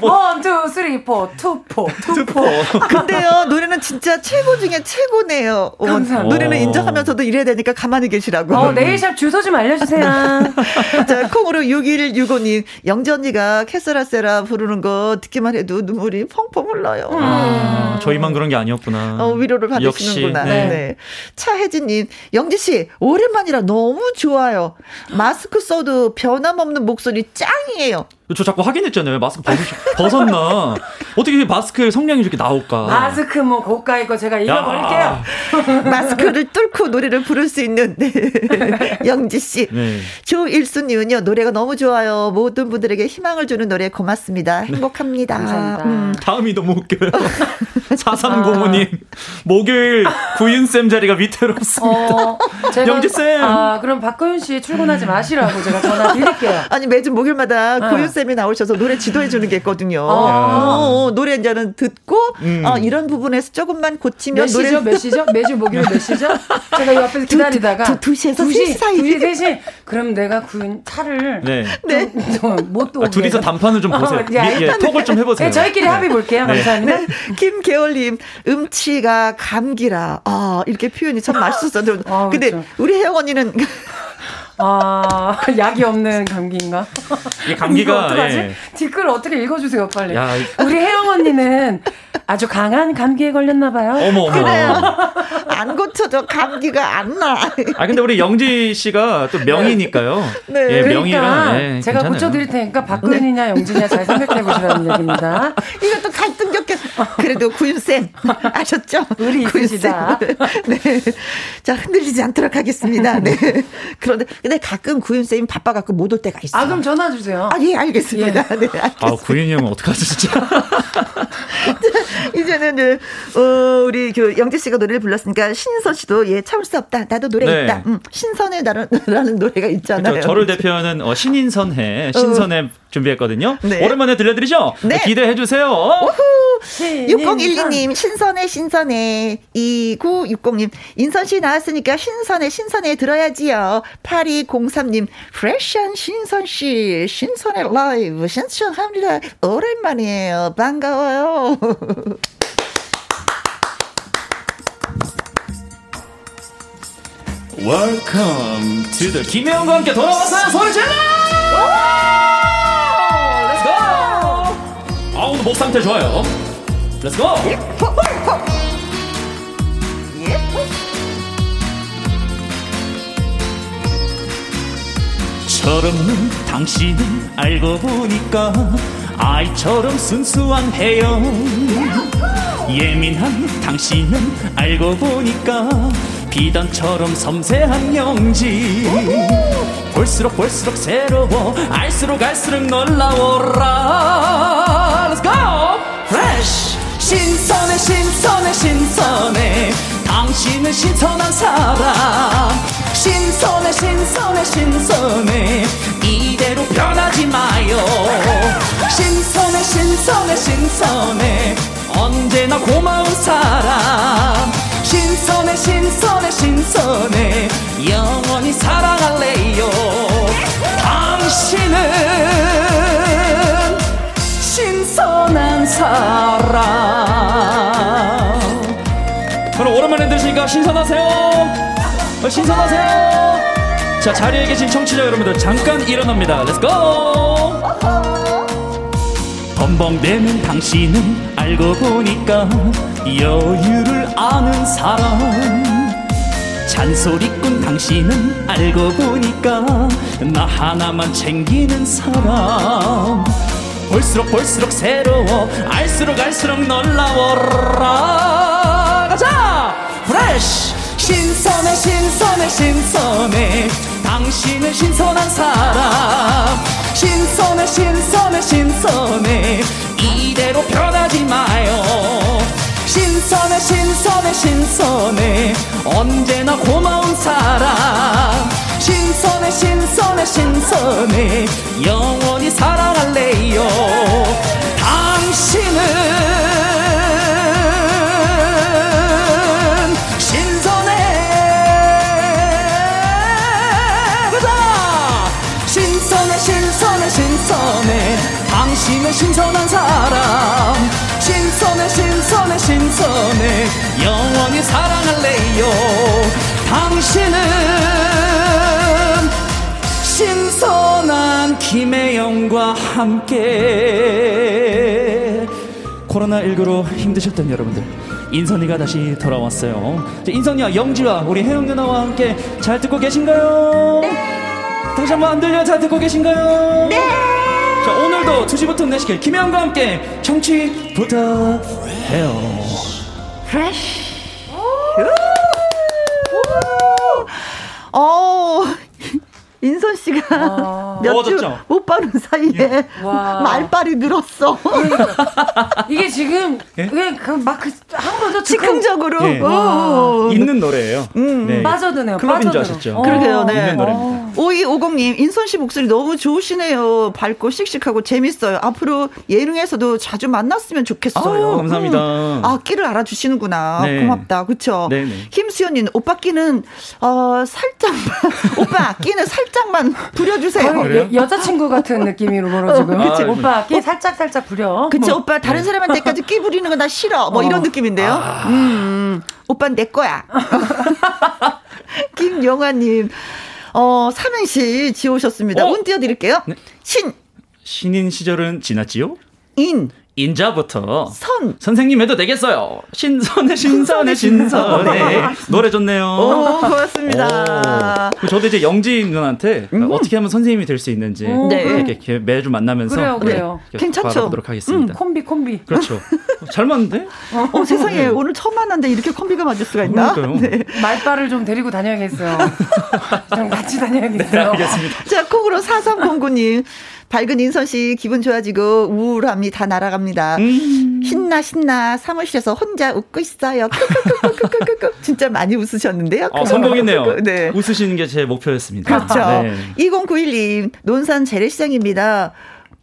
one, two, three, four, two, four, two, four. 근데요, 노래는 진짜 최고 중에 최고네요. 어, 감사합니다. 노래는 인정하면서도 이래야 되니까 가만히 계시라고. 어, nail shop 주소 좀 알려주세요. 자, 콩으로 6165님, 영지 언니가 케세라세라 부르는 거 듣기만 해도 눈물이 펑펑 흘러요. 아, 저희만 그런 게 아니었구나. 어, 위로를 받으시는구나. 네. 네. 차혜진님, 영지씨, 오랜만이라 너무 좋아요. 마스크 써도 변함없는 목소리 짱 이에요. 저 자꾸 확인했잖아요. 마스크 벗, [laughs] 벗었나? 어떻게 마스크의 성량이 이렇게 나올까? 마스크 뭐 고가의 거 제가 읽어버릴게요. [laughs] 마스크를 뚫고 노래를 부를 수 있는 네. [laughs] 영지 씨. 네. 조일수님은요 노래가 너무 좋아요. 모든 분들에게 희망을 주는 노래 고맙습니다. 행복합니다. 감사합니다. 음. 다음이 너무 웃겨요. 4305님, 목요일 구윤쌤 자리가 위태롭습니다. 어, 제가- 영지 쌤. 아, 그럼 박구윤 씨 출근하지 마시라고 제가 전화 드릴게요. 아니 매주 목요일마다 네. 고윤 쌤이 나오셔서 노래 지도해 주는 게 있거든요. 아. 어, 어, 노래 이제는 듣고 음. 어, 이런 부분에서 조금만 고치면 몇 노래 시죠? 몇 시죠? 매주 목요일 몇 시죠? 제가 이 앞에서 기다리다가 두- 두 시에서 세시 사이. 2시, 3시. 그럼 내가 구윤 차를 네. 네. 못도 아, 둘이서 단판을 좀 보세요. 야, 예, 예, 톡을 좀 해보세요. 네, 저희끼리 합의 볼게요. 네. 감사합니다. 네. 김계월님, 음치가 감기라. 아, 이렇게 표현이 참 [laughs] 맛있었어요. 아, 근데 그렇죠. 우리 혜영 언니는 [laughs] 아, [laughs] 약이 없는 감기인가? 이게 감기가, 어떡하지? 예. 댓글 어떻게 읽어주세요, 빨리. 야, 우리 혜영 언니는 아주 강한 감기에 걸렸나 봐요. 어머, 어머. 그래요. 안 고쳐져 감기가 안 나. 아, 근데 우리 영지 씨가 또 명이니까요. 네. 예, 그러니까 명이라. 예, 제가 괜찮아요. 고쳐드릴 테니까 박근이냐 영진이냐 잘 생각해 보시라는 [laughs] 얘기입니다. 이것도 갈등 겹겠. 그래도 구윤쌤 아셨죠? 있으시다. 구윤쌤. 네. 자 흔들리지 않도록 하겠습니다. 네. 그런데 근데 가끔 구윤 쌤이 바빠갖고 못 올 때가 있어요. 아 그럼 전화 주세요. 아, 예, 알겠습니다. 네, 알겠습니다. 아, 구윤이 형은 어떡하지, 진짜. [laughs] [laughs] 이제는 그, 어, 우리 그 영재 씨가 노래를 불렀으니까 신선 씨도 예 참을 수 없다. 나도 노래 네. 있다. 음, 신선의 나라는 [laughs] 라는 노래가 있잖아요. 저, 를 대표하는 어, 신인선해, 신선해 준비했거든요. 네. 오랜만에 들려드리죠? 네. 기대해 주세요. 신, 6012님 신선해 신선해 2960님 인선 씨 나왔으니까 신선해 신선해 들어야지요 8203님 프레시한 신선 씨 신선해 라이브 신청합니다 오랜만이에요 반가워요 [laughs] Welcome to the 김혜영과 함께 돌아왔어요. 소리 질러! Let's go! 아, 오늘 목 상태 좋아요. Let's go! 철없는 당신은 알고 보니까 아이처럼 순수한 해요 예민한 당신은 알고 보니까 비단처럼 섬세한 영지. 볼수록 볼수록 새로워 알수록 알수록 놀라워라. Let's go! Fresh! 신선해 신선해 신선해 당신은 신선한 사람. 신선해 신선해 신선해. 이대로 변하지 마요. 신선해 신선해 신선해. 언제나 고마운 사람. 신선해 신선해 신선해. 영원히 사랑할래요. 당신은 신선한 사람 오늘 오랜만에 들으시니까 신선하세요? 어, 신선하세요? 자, 자리에 계신 청취자 여러분들 잠깐 일어납니다. Go! 덤벙대는 당신은 알고 보니까 여유를 아는 사람 잔소리꾼 당신은 알고 보니까 나 하나만 챙기는 사람 볼수록 볼수록 새로워 알수록 알수록 놀라워라 가자! 프레쉬 신선해 신선해 신선해. 당신은 신선한 사람. 신선해 신선해 신선해. 이대로 변하지 마요. 신선해 신선해 신선해. 언제나 고마운 사람. 신선해 신선해 신선해. 영원히 사랑할래요. 당신은 당신은 신선한 사람 신선해 신선해 신선해. 영원히 사랑할래요. 당신은 신선한 김혜영과 함께. 코로나19로 힘드셨던 여러분들 인선이가 다시 돌아왔어요. 자, 인선이와 영지와 우리 혜영 누나와 함께 잘 듣고 계신가요? 네. 다시 한번 안 들려 잘 듣고 계신가요? 네 자, 오늘도 2시부터 4시까지 김혜영과 함께 청취 부탁해요. 프레쉬. 어, 인선 씨가 몇주 더워졌죠? 못 바른 사이에 와. 말빨이 늘었어. 이게 지금 예? 그막한 거죠. 즉흥적으로. 예. 어. 있는 노래예요. 네. 빠져드네요. 클럽인 줄 빠져들어. 아셨죠? 어. 그러게요, 네. 있는 노래입니다. 5250님, 인선 씨 목소리 너무 좋으시네요. 밝고 씩씩하고 재밌어요. 앞으로 예능에서도 자주 만났으면 좋겠어요. 아유, 감사합니다. 음. 아, 끼를 알아주시는구나. 네. 고맙다. 그쵸? 네네. 김수현님, 오빠 끼는, 어, 살짝만, [laughs] 오빠 끼는 살짝만 부려주세요. 거의 여, 여자친구 같은 느낌으로 지금. 그치. 오빠 끼 살짝 살짝 부려. 그치, 뭐. 오빠 다른 사람한테까지 끼 부리는 거나 싫어. 뭐 어. 이런 느낌인데요. 음, 음. 오빠는 내 거야. [laughs] [laughs] 김영아님, 어, 삼행시 지어오셨습니다. 어? 운 띄워드릴게요. 신, 신인 시절은 지났지요? 인, 인자부터 선. 선생님 해도 되겠어요. 신선해 신선해 신선해 [laughs] 노래 좋네요. 오, 고맙습니다. 오. 저도 이제 영지 누나한테 어떻게 하면 선생님이 될 수 있는지 음. 네. 이렇게, 매주 만나면서 그래요, 그래요. 이렇게 괜찮죠? 알아보도록 하겠습니다. 콤비 콤비. 그렇죠. 어, 잘 맞는데? 어, 세상에, 오늘 처음 만났는데 이렇게 콤비가 맞을 수가 있나? 네. 말빨을 좀 데리고 다녀야겠어요. [laughs] 좀 같이 다녀야겠어요. 알겠습니다. 자, 콩으로 4309님. 밝은 인선 씨 기분 좋아지고 우울함이 다 날아갑니다. 음. 신나 신나 사무실에서 혼자 웃고 있어요. 크크크크크크크. [laughs] 진짜 많이 웃으셨는데요. 어, 성공했네요. 네. 웃으시는 게 제 목표였습니다. 그렇죠. 네. 2091님, 논산 재래시장입니다.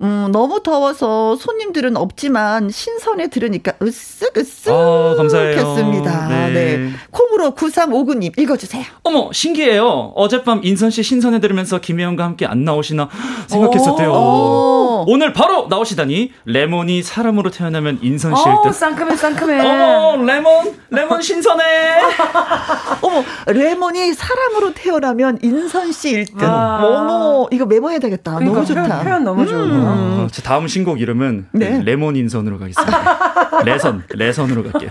음, 너무 더워서 손님들은 없지만 신선에 들으니까 으쓱 으쓱 아, 감사해요. 했습니다. 네. 네. 콩으로 9359님 읽어주세요. 어머 신기해요. 어젯밤 인선 씨 신선해 들으면서 김혜영과 함께 안 나오시나 생각했었대요. 오. 오 늘 바로 나오시다니 레몬이 사람으로 태어나면 인선 씨일 어, 듯. 상큼해 상큼해. 어머 레몬 레몬 신선해. [laughs] 어머, 레몬이 사람으로 태어나면 인선 씨일 듯. 아. 어머, 이거 메모해야 되겠다. 그러니까 너무 좋다. 표현, 표현 너무 좋은 거. 어, 제 다음 신곡 이름은 네. 레몬 인선으로 가겠습니다. [laughs] 레선 레선으로 갈게요.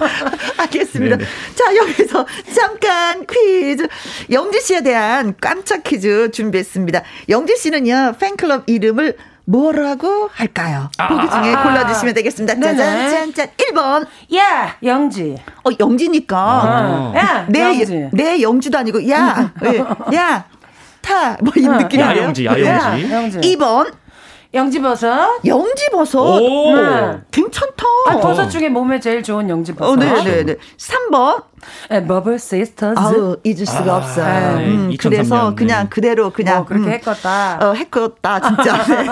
알겠습니다. 네네. 자, 여기서 잠깐 퀴즈. 영지 씨에 대한 깜짝 퀴즈 준비했습니다. 영지 씨는요, 팬클럽 이름을 뭐라고 할까요? 보기 중에 아. 골라주시면 되겠습니다. 네네. 짜잔, 짠짠. 1번. 야 영지. 어, 영지니까. 어. 야 내, 영지. 내 영지도 아니고, 야, [laughs] 예, 야, 타. 뭐 이 어, 느낌이에요. 야영지, 야 야영지. 영지. 2번. 영지버섯. 영지버섯. 오. 네. 괜찮다. 아, 버섯 중에 몸에 제일 좋은 영지버섯. 어, 네네네. 3번. 에, 버블 시스터즈. 아우, 잊을 수가 없어. 네, 음, 2003년, 그래서 네. 그냥 그대로 그냥. 뭐 그렇게 음, 했겠다. 어, 했겠다, 진짜. [laughs] [laughs] 네.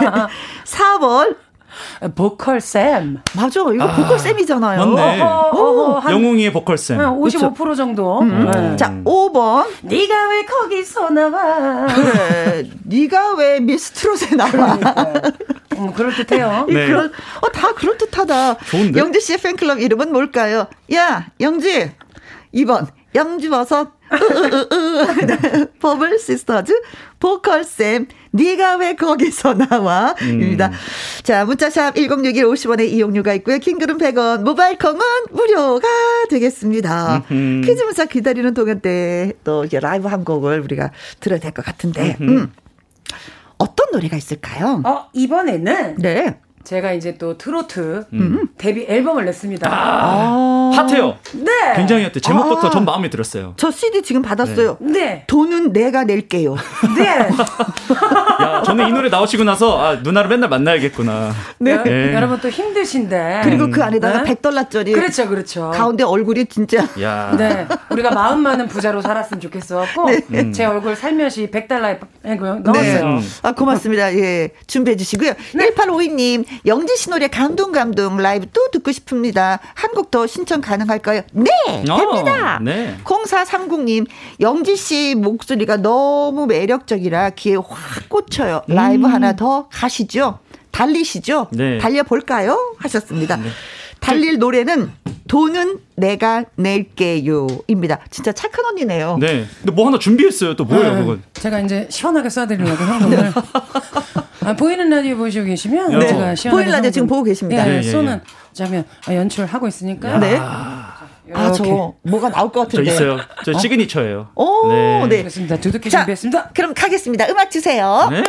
4번. 보컬 쌤. 맞아, 이거 아, 보컬 쌤이잖아요. 맞네. 어허, 어허, 한, 영웅이의 보컬쌤. 한55% 정도. 네. 자, 5번. 네가 왜 거기서 나와? 그래. 네가 왜 미스트롯에 나와? 음, 그럴 듯해요. 네. 그럴, 어, 다 그럴 듯하다. 좋은데? 영지 씨의 팬클럽 이름은 뭘까요? 야, 영지. 2번. 영지버섯. 버블 시스터즈 보컬쌤 네가 왜 거기서 나와 입니다. 자 문자샵 1061 50원의 이용료가 있고요. 긴 글은 100원 모바일 콩은 무료가 되겠습니다. 음흠. 퀴즈 문자 기다리는 동안 때 또 이제 라이브 한 곡을 우리가 들어야 될 것 같은데 음. 어떤 노래가 있을까요? 어, 이번에는 네. 제가 이제 또 트로트 데뷔 앨범을 냈습니다. 아, 핫해요. 네. 굉장히 핫해. 제목부터 아. 전 마음에 들었어요. 저 CD 지금 받았어요. 네. 돈은 내가 낼게요. 네. [laughs] 야, 저는 이 노래 나오시고 나서 아, 누나를 맨날 만나야겠구나. 네. 여- 네. 여러분 또 힘드신데. 그리고 그 안에다가 네? 100달러짜리 그렇죠, 그렇죠. 가운데 얼굴이 진짜 야. 네. 우리가 마음 많은 부자로 살았으면 좋겠어갖고, 네. 제 얼굴 살며시 100달러에 넣었어요. 음. 아, 고맙습니다. 예. 준비해 주시고요. 네. 1852님, 영지 씨 노래 감동 감동 라이브 또 듣고 싶습니다. 한 곡 더 신청 가능할까요? 네! 됩니다! 어, 네. 0430님, 영지 씨 목소리가 너무 매력적이라 귀에 확 꽂혀 요. 라이브 하나 더 가시죠? 달리시죠? 네. 달려볼까요? 하셨습니다. 달릴 노래는 돈은 내가 낼게요. 입니다. 진짜 착한 언니네요. 네. 근데 뭐 하나 준비했어요. 또 뭐예요, 네. 그건? 제가 이제 시원하게 쏴드리려고 현금을. [laughs] 아, 보이는 라디오 보시고 계시면 네. 제가 시원하게 보이는 라디오. 지금 보고 계십니다. 예, 네, 예, 쏘는 자면 아, 연출하고 있으니까. 네. 이렇게. 아, 저 뭐가 나올 것저 같은데. 있어요. 저 시그니처예요. 오, 네. 그렇습니다. 두둑히 자, 준비했습니다. 그럼 가겠습니다. 음악 주세요. 네.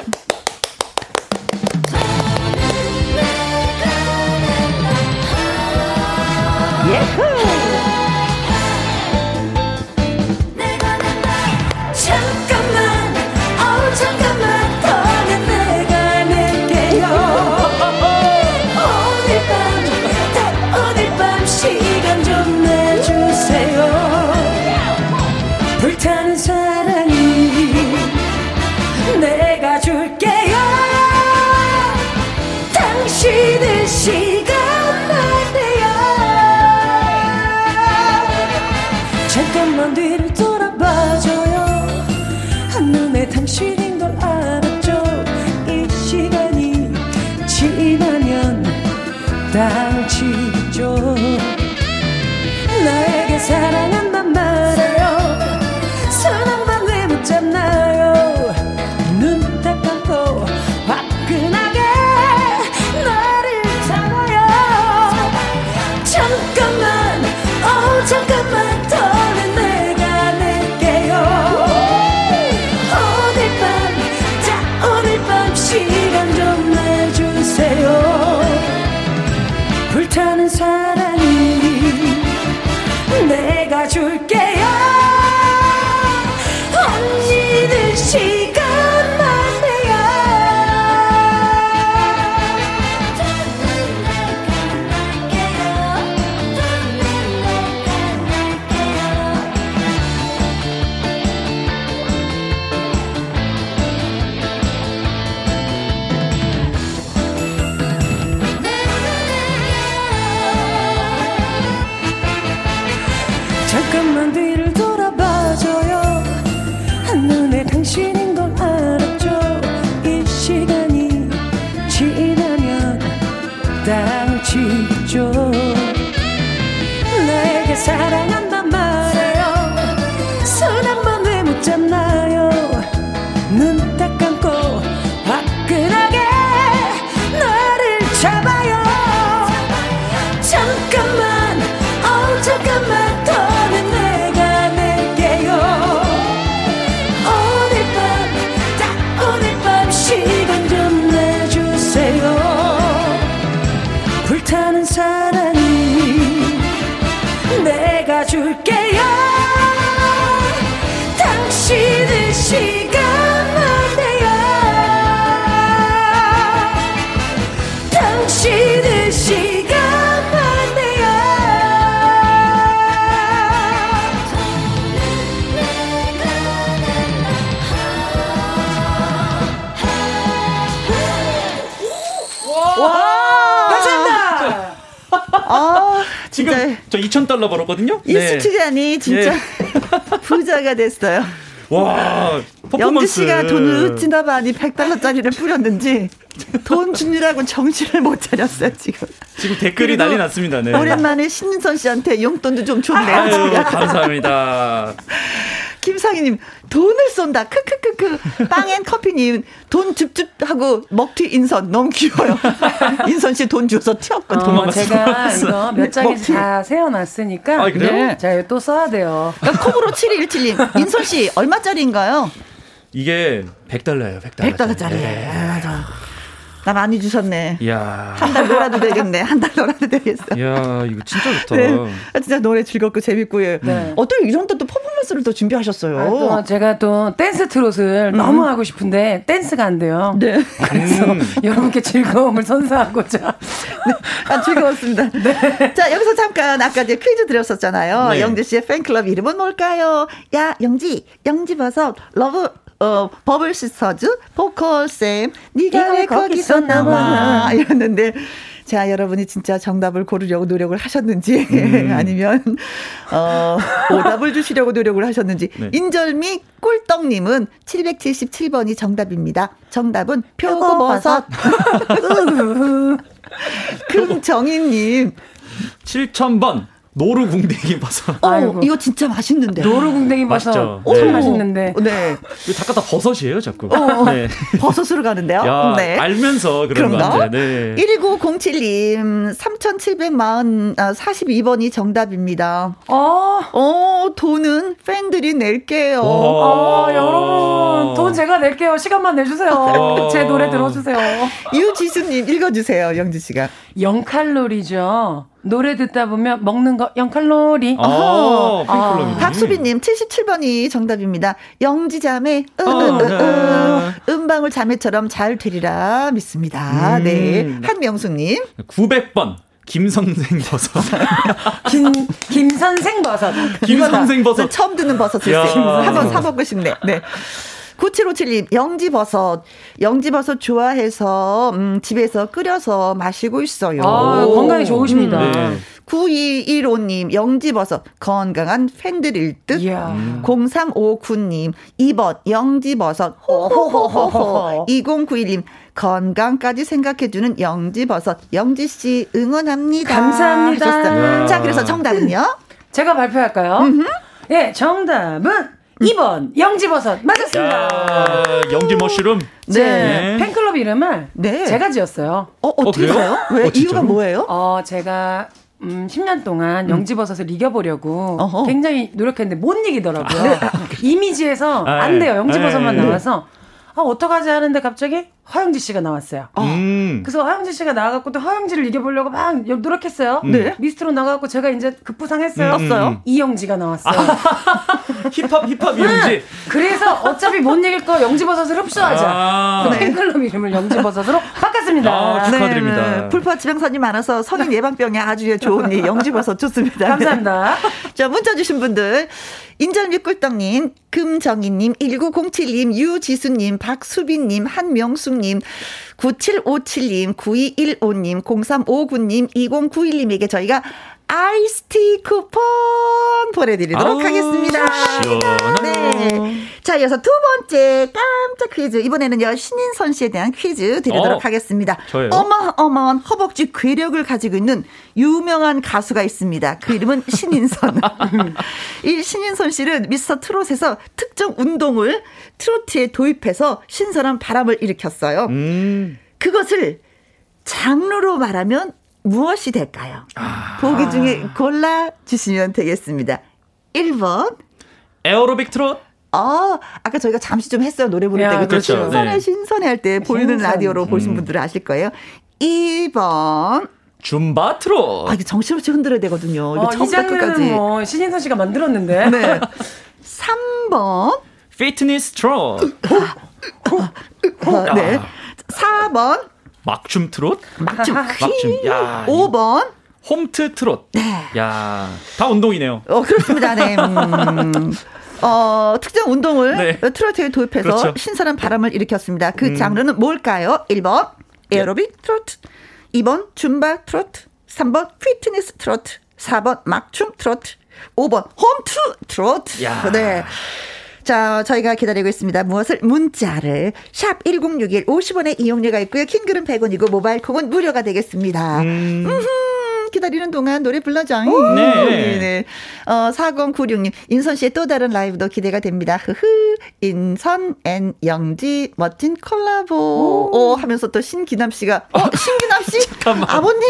진짜 네. [laughs] 부자가 됐어요. 와, 퍼포먼스. 씨가 돈을 어찌나 많이 100달러짜리를 뿌렸는지 돈 주느라고 정신을 못 차렸어요, 지금. 지금 댓글이 난리 났습니다. 네. 오랜만에 신인선 씨한테 용돈도 좀 줬네요. 아유. 감사합니다. [laughs] 김상희님 돈을 쏜다. 크크크크. [laughs] 빵앤 커피님 돈 줍줍하고 먹튀 인선 너무 귀여워요. [laughs] 인선 씨 돈 주서 튀었거든요. 어, 제가 이거 몇 장에서 다 세워놨으니까 아, 그래요? 네. 제가 이거 또 써야 돼요. 그러니까 콩으로 7217님 인선 씨 얼마짜리인가요? 이게 100달러예요, 100달러. 100달러짜리. 아, 맞아. 나 많이 주셨네. 이야. 한 달 놀아도 되겠네. 한 달 놀아도 되겠어. 이야, 이거 진짜 좋다. 네. 아, 진짜 노래 즐겁고 재밌고 예. 네. 어떻게 이런 또 퍼포먼스를 또 준비하셨어요? 아, 또 제가 또 댄스 트롯을 너무 하고 싶은데 댄스가 안 돼요. 네. 그래서 여러분께 즐거움을 선사하고자. [laughs] 아, 즐거웠습니다. [laughs] 자, 여기서 잠깐 아까 이제 퀴즈 드렸었잖아요. 네. 영지 씨의 팬클럽 이름은 뭘까요? 야, 영지, 영지 버섯, 러브, 어, 버블 시스터즈, 보컬쌤, 네가 왜 거기서 나와? [laughs] 이랬는데, 자, 여러분이 진짜 정답을 고르려고 노력을 하셨는지, [laughs] 아니면, 어, 오답을 주시려고 노력을 하셨는지, 네. 인절미 꿀떡 님은 777번이 정답입니다. 정답은 표고버섯. [laughs] 금정희님. 7000번 노루궁뎅이 버섯. 어, 이거 진짜 맛있는데. 노루궁뎅이. 버섯. 참 네. 맛있는데. 네. 이거 다 갖다 버섯이에요, 자꾸. 어, 네. 버섯으로 가는데요. 야, 네. 알면서 그런? 같아요. 네. 12907님, 3740, 아, 42번이 정답입니다. 어, 어, 돈은 팬들이 낼게요. 어, 여러분. 돈 제가 낼게요. 시간만 내 주세요. 어. 제 노래 들어 주세요. 유지수 님, 읽어 주세요, 영지 씨가. 0 칼로리죠. 노래 듣다 보면 먹는 거 0칼로리. 아, 팬클럽이네. 박수빈님, 77번이 정답입니다. 영지자매, 으, 어, 으, 으, 네. 으, 음방울 자매처럼 잘 되리라 믿습니다. 음. 네. 한명수님. 900번 김선생 버섯. 김, 김선생 버섯. 김선생 버섯. 처음 듣는 버섯을 야. 한번 사먹고 싶네. 네. 9757님, 영지버섯. 영지버섯 좋아해서, 음, 집에서 끓여서 마시고 있어요. 아, 건강에 좋으십니다. 네. 9215님, 영지버섯. 건강한 팬들일 듯. 이야. 0359님, 2번, 영지버섯. 호호호호호. 2091님, 건강까지 생각해주는 영지버섯. 영지씨 응원합니다. 감사합니다. 자, 야. 그래서 정답은요? 제가 발표할까요? 예, 정답은 2번 영지버섯 맞았습니다. 야, 영지 머쉬룸. 네. 네. 팬클럽 이름을 네. 제가 지었어요. 어, 어떻게 그래요? 해요? 왜? 어? 이유가 뭐예요? 어, 제가 음, 10년 동안 영지버섯을 이겨보려고 어허. 굉장히 노력했는데 못 이기더라고요. [laughs] 이미지에서 아, 안 돼요. 예. 영지버섯만 예, 예. 나와서 아, 어떡하지 하는데 갑자기 허영지 씨가 나왔어요. 음. 그래서 허영지 씨가 나와갖고 또 허영지를 이겨보려고 막 노력했어요. 네. 미스트로 나가갖고 제가 이제 급부상했어요. 음, 떴어요? 음. 이영지가 나왔어요. [laughs] 힙합 힙합 영지. 그래서 어차피 못 이길 거 영지버섯을 흡수하자. 아. 그래서 팬클럽 이름을 영지버섯으로 바꿨습니다. 아, 축하드립니다. 네, 불법 지방산이 많아서 성인 예방병에 아주 좋은 이 영지버섯 좋습니다. 감사합니다. 네. [laughs] 자, 문자 주신 분들. 인절미 꿀떡님, 금정희님, 1907님, 유지수님, 박수빈님, 한명 숙님, 9757님, 9215님, 0359님, 2091님에게 저희가 아이스티 쿠폰 보내드리도록 아우, 하겠습니다. 시원하네요. 네. 자, 이어서 두 번째 깜짝 퀴즈. 이번에는요, 신인선 씨에 대한 퀴즈 드리도록 어, 하겠습니다. 저예요? 어마어마한 허벅지 괴력을 가지고 있는 유명한 가수가 있습니다. 그 이름은 [laughs] 신인선. [laughs] 이 신인선 씨는 미스터 트롯에서 특정 운동을 트로트에 도입해서 신선한 바람을 일으켰어요. 음. 그것을 장르로 말하면 무엇이 될까요? 아. 보기 중에 골라 주시면 되겠습니다. 1번. 에어로빅 트롯. 아, 아까 저희가 잠시 좀 했어요. 노래 부를 야, 때. 그렇죠. 신선해, 네. 신선해 할 때 보이는 신선. 라디오로 보신 분들은 아실 거예요. 2번. 줌바 트롯. 아, 이게 정신없이 흔들어야 되거든요. 이거 어, 이 처음부터 끝까지. 장르는 뭐 신인선 씨가 만들었는데. [laughs] 네. 3번. 피트니스 트롯. 어, 네. 4번. 막춤 트롯. 막춤. 막춤. 야. 5번. 홈트 트롯. 네. 야. 다 운동이네요. 어, 그렇습니다. 네. 음. [laughs] 어, 특정 운동을 네. 트로트에 도입해서 그렇죠. 신선한 바람을 일으켰습니다. 그 음. 장르는 뭘까요? 1번 에어로빅 트로트, 2번 줌바 트로트, 3번 피트니스 트로트, 4번 막춤 트로트, 5번 홈트 트로트. 야. 네. 자, 저희가 기다리고 있습니다. 무엇을 문자를 샵 1061 50원의 이용료가 있고요. 긴 글은 100원이고 모바일 콩은 무료가 되겠습니다. 음. 기다리는 동안 노래 불러줘. 네. 네. 어, 4096님, 인선 씨의 또 다른 라이브도 기대가 됩니다. 흐흐. 인선 and 영지 멋진 콜라보. 오, 하면서 또 신기남 씨가, 어, 신기남 씨? [laughs] 아버님!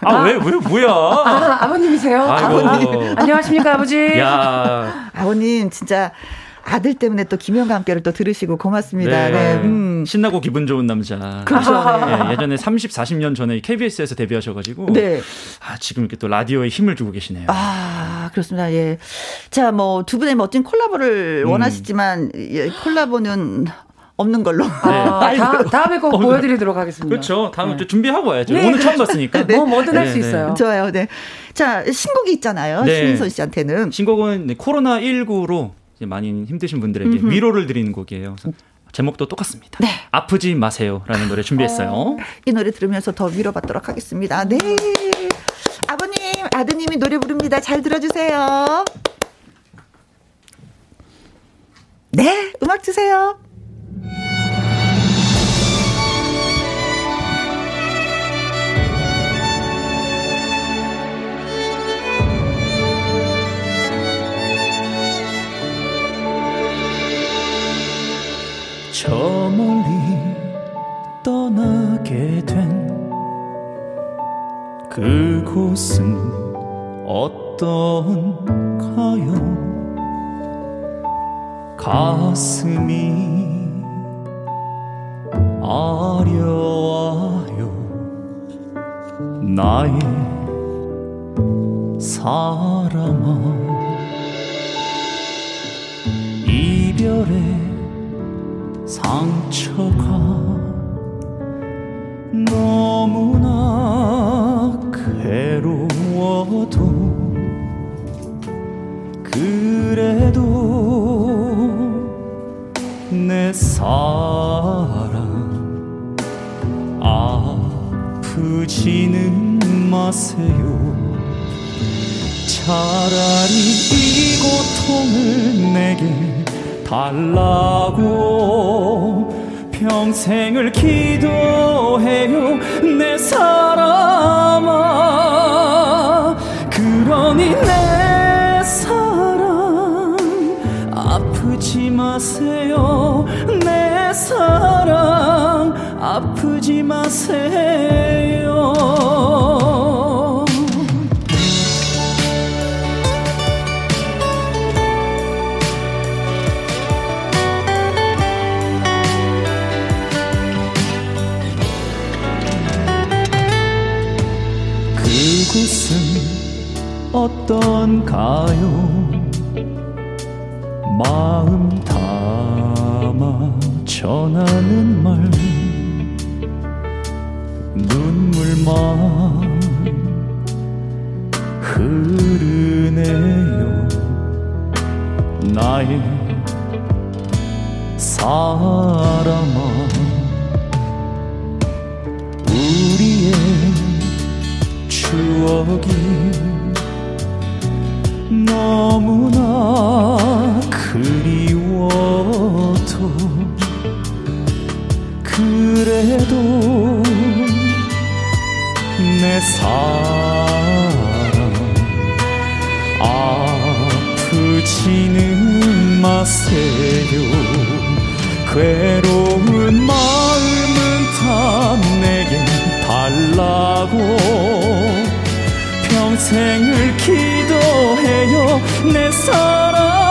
아, 왜, 왜, 뭐야? 아, 아버님이세요? 아이고. 아버님. 안녕하십니까, 아버지? 야. 아버님, 진짜 아들 때문에 또 김영과 함께를 또 들으시고 고맙습니다. 네. 음. 신나고 기분 좋은 남자. 그렇죠. 예, 예전에 30, 40년 전에 KBS에서 데뷔하셔가지고. 네. 아, 지금 이렇게 또 라디오에 힘을 주고 계시네요. 아, 그렇습니다. 예. 자, 뭐, 두 분의 멋진 콜라보를 음. 원하시지만, 예, 콜라보는 없는 걸로. 아, [laughs] 다, 다음에 꼭 보여드리도록 하겠습니다. 그렇죠. 다음에 또 준비하고 와야죠. 네, 오늘 처음 그렇죠. 봤으니까. 뭐 뭐든 할수 네, 네. 있어요. 좋아요. 네. 자, 신곡이 있잖아요. 네. 신인선 씨한테는. 신곡은 네, 코로나19로 많이 힘드신 분들에게 음흠. 위로를 드리는 곡이에요. 제목도 똑같습니다. 네. 아프지 마세요라는 노래 준비했어요. 이 노래 들으면서 더 위로받도록 하겠습니다. 네. 아버님, 아드님이 노래 부릅니다. 잘 들어주세요. 네, 음악 주세요. 저 멀리 떠나게 된 그곳은 어떤가요? 가슴이 아려와요 나의 사람아 이별의 상처가 너무나 괴로워도 그래도 내내 사랑 아프지는 마세요. 차라리 이 고통을 내게 달라고 평생을 기도해요 내 사람아. 그러니 내 사랑 아프지 마세요 내 사랑 아프지 마세요 어떤가요? 마음 담아 전하는 말. 눈물만 흐르네요. 나의 사람아 우리의 추억이 그리워도 그래도 내 사랑 아프지는 마세요. 괴로운 마음은 다 내게 달라고 평생을 기도해요. 내 사람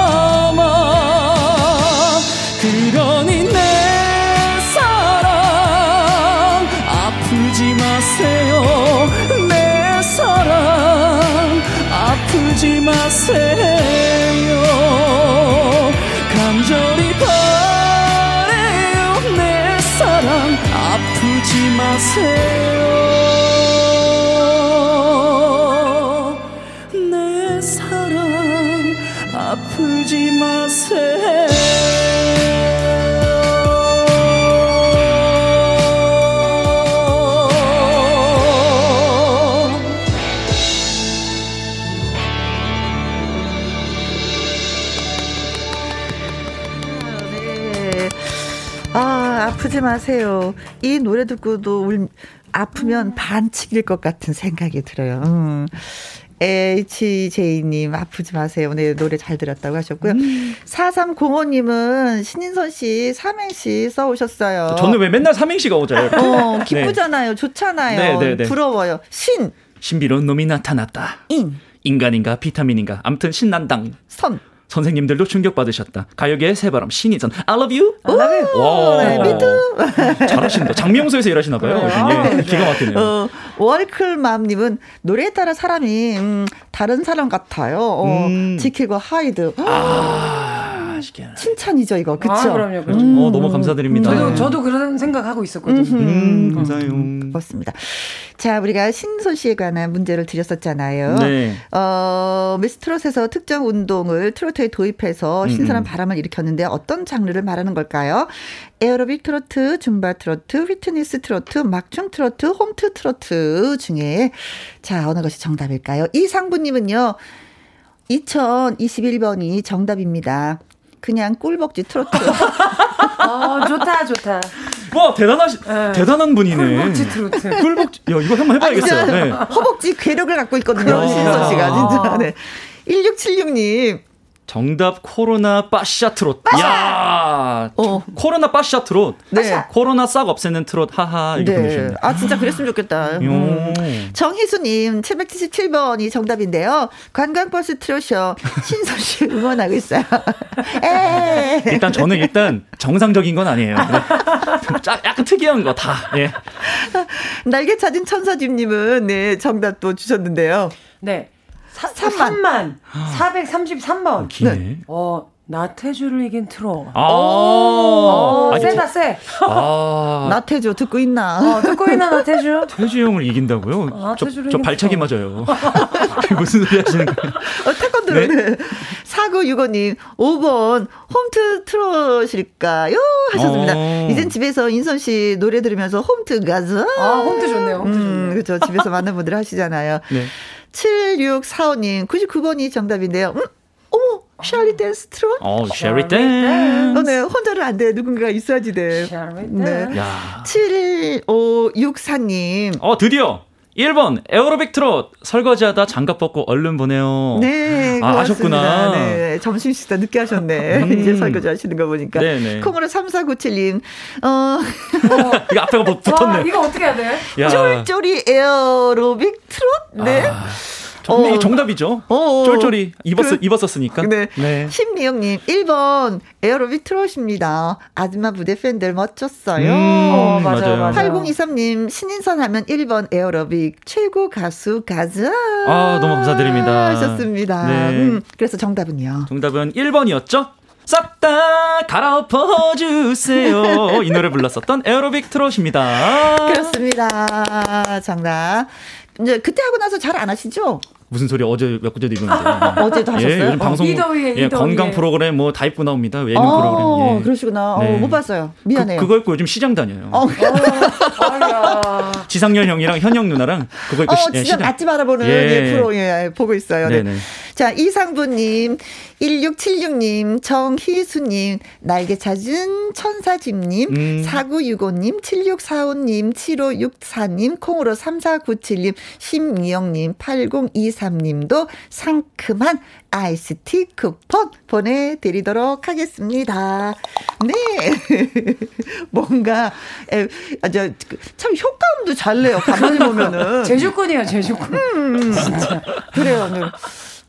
마세요. 이 노래 듣고도 울, 아프면 반칙일 것 같은 생각이 들어요. 음. HJ님, 아프지 마세요. 네, 노래 잘 들었다고 하셨고요. 4305님은 신인선 씨, 삼행시 써오셨어요. 저는 왜 맨날 삼행시가 오죠? 어, 네. 기쁘잖아요. 좋잖아요. 네, 네, 네. 부러워요. 신, 신비로운 놈이 나타났다. 인, 인간인가 비타민인가 아무튼 신난당. 선. 선생님들도 충격받으셨다. 가요계의 새바람 신이전 I love you. I love you. 와. 네, me too. 잘하신다. 작명소에서 일하시나 봐요. 예, 기가 막히네요. 어, 월클맘 님은 노래에 따라 사람이 음, 다른 사람 같아요. 어, 음. 지킬과 하이드. 아, 아시게. 칭찬이죠 이거 그쵸? 아, 그럼요, 그렇죠. 음. 어, 너무 감사드립니다. 저도 저도 그런 생각하고 있었거든요. 음, 감사해요. 그렇습니다. 자, 우리가 신선 씨에 관한 문제를 드렸었잖아요. 네. 어, 미스트롯에서 특정 운동을 트로트에 도입해서 신선한 음, 음. 바람을 일으켰는데 어떤 장르를 말하는 걸까요? 에어로빅 트로트, 줌바 트로트, 휘트니스 트로트, 막춤 트로트, 홈트 트로트 중에 자, 어느 것이 정답일까요? 이상부님은요, 2021번이 정답입니다. 그냥 꿀벅지 트로트. 아, [laughs] 좋다, 좋다. 와 대단하시 대단한 분이네. 꿀벅지 트로트. 꿀벅지. 야 이거 한번 해봐야겠어요. 아니, 네. 허벅지 괴력을 갖고 있거든요. 아. 신선 씨가 진짜. 네. 1676님. 정답 코로나 빠샤 트롯. 야 어. 코로나 빠샤 트롯. 네. 코로나 싹 없애는 트롯. 하하 이렇게 네. 보내주셨네요. 아, 진짜 그랬으면 좋겠다. 음. 요. 정희수님, 777번이 정답인데요. 관광버스 트로쇼. 신선 씨 응원하고 있어요. [laughs] 에 일단 저는 일단 정상적인 건 아니에요. [laughs] 네. 짜- 약간 특이한 거 다. 예. 날개 찾은 천사집님은, 네, 정답도 주셨는데요. 네. 사, 3만. 3만 433번. 기네. 어, 나태주를 이긴 트롯. 아. 오, 아니, 세다 세. 아. [laughs] 나태주 듣고 있나? 어, 듣고 있나 나태주? [laughs] 태주 형을 이긴다고요? 아, 저, 저. 발차기 맞아요. [laughs] 무슨 소리 하시는 거예요? 어, 태권도를. 사구육오님, 5번, 홈트 틀어실까요? 하셨습니다. 어. 이젠 집에서 인선 씨 노래 들으면서 홈트 가자. 아, 홈트 좋네요. 홈트 음, 그렇죠. 집에서 많은 분들 하시잖아요. 네. 7645님, 99번이 정답인데요. 음? 어머, Shall we dance 트롯? 어, Shall we dan. 어, 네, 혼자는 안 돼. 누군가가 있어야지 돼. 네. 야. 7564님. 어, 드디어 1번 에어로빅 트롯 설거지하다 장갑 벗고 얼른 보내요. 네, 아. 아셨구나. 네, 점심 식사 늦게 하셨네. [laughs] 음. 이제 설거지 하시는 거 보니까. 네네. 콩으로 3497님, [laughs] 어, 이거 앞에가 뭐 와, 붙었네. 이거 어떻게 해야 돼? 야. 쫄쫄이 에어로빅 트롯? 네. 아, 정, 이게 정답이죠. 어. 쫄쫄이 입었, 그- 입었었으니까. 네. 네. 심미영님, 1번 에어로빅 트롯입니다. 아줌마 부대 팬들 멋졌어요. 음, 어, 맞아요, 맞아요. 8023님, 신인선 하면 1번 에어로빅 최고 가수 가자. 아, 너무 감사드립니다. 하셨습니다. 네. 음, 그래서 정답은요. 정답은 1번이었죠? 싹다 갈아엎어주세요. 이 노래 불렀었던 에어로빅 트롯입니다. 그렇습니다. 정답. 이제 그때 하고 나서 잘 안 하시죠? 무슨 소리 어제 몇 구제도 입었는데. [laughs] 어제도 하셨어요? 예, 요즘 방송 이 더위에, 이 예, 더위에. 건강 프로그램 뭐 다 입고 나옵니다. 예능 어, 프로그램. 예. 그러시구나. 네. 어, 못 봤어요. 미안해요. 그, 그거 입고 요즘 시장 다녀요. 어, 아야. [laughs] 지상렬 형이랑 현영 누나랑 그거 입고 어, 시, 예, 시장. 맛집 알아보는 예. 예, 프로 예, 보고 있어요. 네. 네 네. 자, 이상부님, 1676님, 정희수님, 날개 찾은 천사집님, 음. 4965님, 7645님, 7564님, 콩으로 3497님, 심미영님, 8023님도 상큼한 아이스티 쿠폰 보내드리도록 하겠습니다. 네. [laughs] 뭔가, 에, 아, 저, 그, 참 효과음도 잘 내요. 가만히 보면은. [laughs] 제주꾼이에요, 제주꾼. 음, 그래요.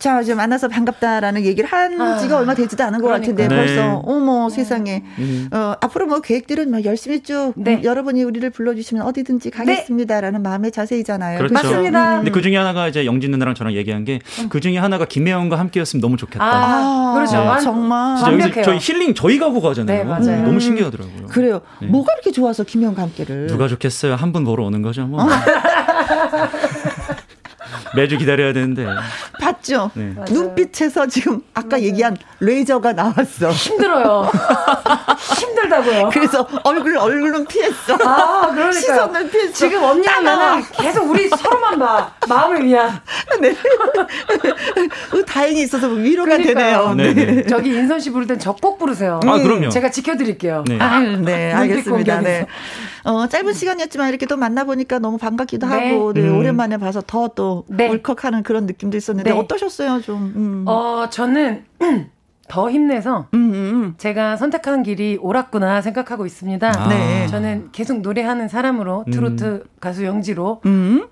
네. 자, 이제 만나서 반갑다라는 얘기를 한 지가 얼마 되지도 않은 것 같은데 네. 벌써 어머 세상에 음. 어, 앞으로 뭐 계획들은 뭐 열심히 쭉 네. 여러분이 우리를 불러주시면 어디든지 가겠습니다라는 마음의 자세이잖아요. 그렇죠. 맞습니다. 근데 그 중에 하나가 이제 영진 누나랑 저랑 얘기한 게 그 중에 하나가 김혜영과 함께였으면 너무 좋겠다. 아, 그렇죠. 네. 완- 정말 진짜 여기서 완벽해요. 저희 힐링 저희 가고 가잖아요. 네, 맞아요. 너무 신기하더라고요. 그래요. 네. 뭐가 이렇게 좋아서 김영과 함께를 누가 좋겠어요? 한 분 보러 오는 거죠, 뭐. [laughs] 매주 기다려야 되는데. 봤죠? 네. 맞아요. 눈빛에서 지금 아까 얘기한 레이저가 나왔어. 힘들어요. [laughs] 힘들다고요. 그래서 얼굴 얼굴은 피했어. 아, 그러니까요. 시선을 피했어. 지금 언니랑 나는 계속 우리 서로만 봐. 마음을 위한. [laughs] 네. 어, 다행히 있어서 위로가 그러니까요. 되네요. 네, 네. 저기 인선 씨 부를 땐 저 꼭 부르세요. 아, 그럼요. 제가 지켜드릴게요. 네. 아, 네, 알겠습니다. 네. 어, 짧은 시간이었지만 이렇게 또 만나보니까 너무 반갑기도 네. 하고, 네, 음. 오랜만에 봐서 더또 네. 울컥하는 그런 느낌도 있었는데, 네. 어떠셨어요, 좀? 음. 어, 저는 [clears throat] 더 힘내서 음, 음, 제가 선택하는 길이 옳았구나 생각하고 있습니다. 아. 네. 저는 계속 노래하는 사람으로 트로트 가수 영지로 음.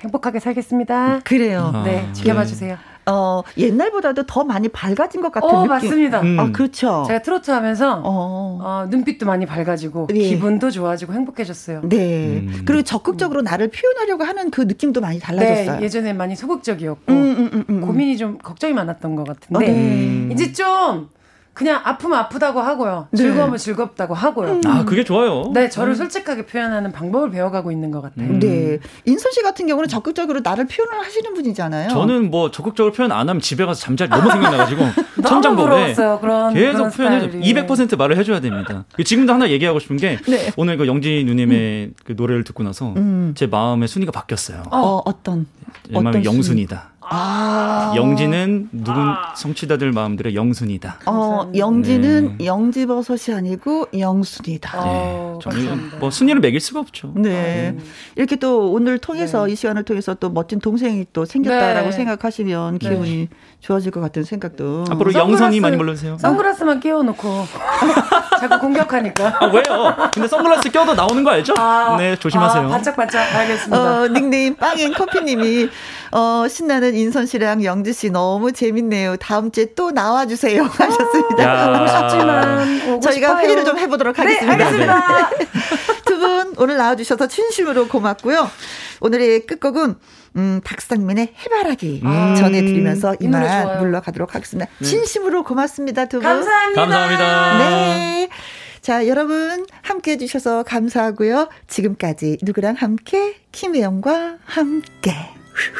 행복하게 살겠습니다. 그래요. 아, 네, 지켜봐 네. 주세요. 어, 옛날보다도 더 많이 밝아진 것 같은 어, 느낌. 맞습니다. 음. 아, 그렇죠. 제가 트로트 하면서 어. 어, 눈빛도 많이 밝아지고 예. 기분도 좋아지고 행복해졌어요. 네. 음. 그리고 적극적으로 나를 표현하려고 하는 그 느낌도 많이 달라졌어요. 네, 예전에 많이 소극적이었고 음, 음, 음, 음. 고민이 좀 걱정이 많았던 것 어, 같은데 네. 음. 이제 좀 그냥 아프면 아프다고 하고요. 네. 즐거우면 즐겁다고 하고요. 아, 그게 좋아요. 네, 저를 솔직하게 표현하는 방법을 배워가고 있는 것 같아요. 음. 네. 인선 씨 같은 경우는 적극적으로 나를 표현을 하시는 분이잖아요. 저는 뭐 적극적으로 표현 안 하면 집에 가서 잠자리 너무 생각나가지고 [laughs] 천장보에 부러웠어요. 그런 계속 표현해줘. 스타일이. 200% 말을 해줘야 됩니다. 지금도 하나 얘기하고 싶은 게 네. 오늘 그 영지 누님의 그 노래를 듣고 나서 음. 제 마음의 순위가 바뀌었어요. 어, 어떤 제 마음이 어떤 영순이다. 아. 영지는 누군 성취자들 마음들의 영순이다. 어, 영지는 네. 영지버섯이 아니고 영순이다. 어, 저는 감사합니다. 뭐 순위를 매길 수가 없죠. 네. 이렇게 또 오늘 통해서 이 시간을 통해서 또 멋진 동생이 또 생겼다라고 네. 생각하시면 기분이 좋아질 것 같은 생각도. 앞으로 선글라스- 영선이 많이 불러주세요. 선글라스만 끼워놓고 [laughs] 자꾸 공격하니까. 아, 왜요? 근데 선글라스 껴도 나오는 거 알죠? 아, 네, 조심하세요. 아, 반짝반짝 알겠습니다. 어, 닉네임 빵앤 커피님이 어, 신나는 인선 씨랑 영지 씨 너무 재밌네요. 다음 주에 또 나와주세요 [laughs] 하셨습니다. 오고 저희가 싶어요. 회의를 좀 해보도록 네, 하겠습니다. 알겠습니다. [laughs] 두 분 오늘 나와주셔서 진심으로 고맙고요. 오늘의 끝곡은 음, 박상민의 해바라기 음. 전해드리면서 이 이만. 물러가도록 하겠습니다. 진심으로 고맙습니다, 두 분. 감사합니다. 감사합니다. 네. 자, 여러분 함께 해주셔서 감사하고요. 지금까지 누구랑 함께? 김혜영과 함께. 不是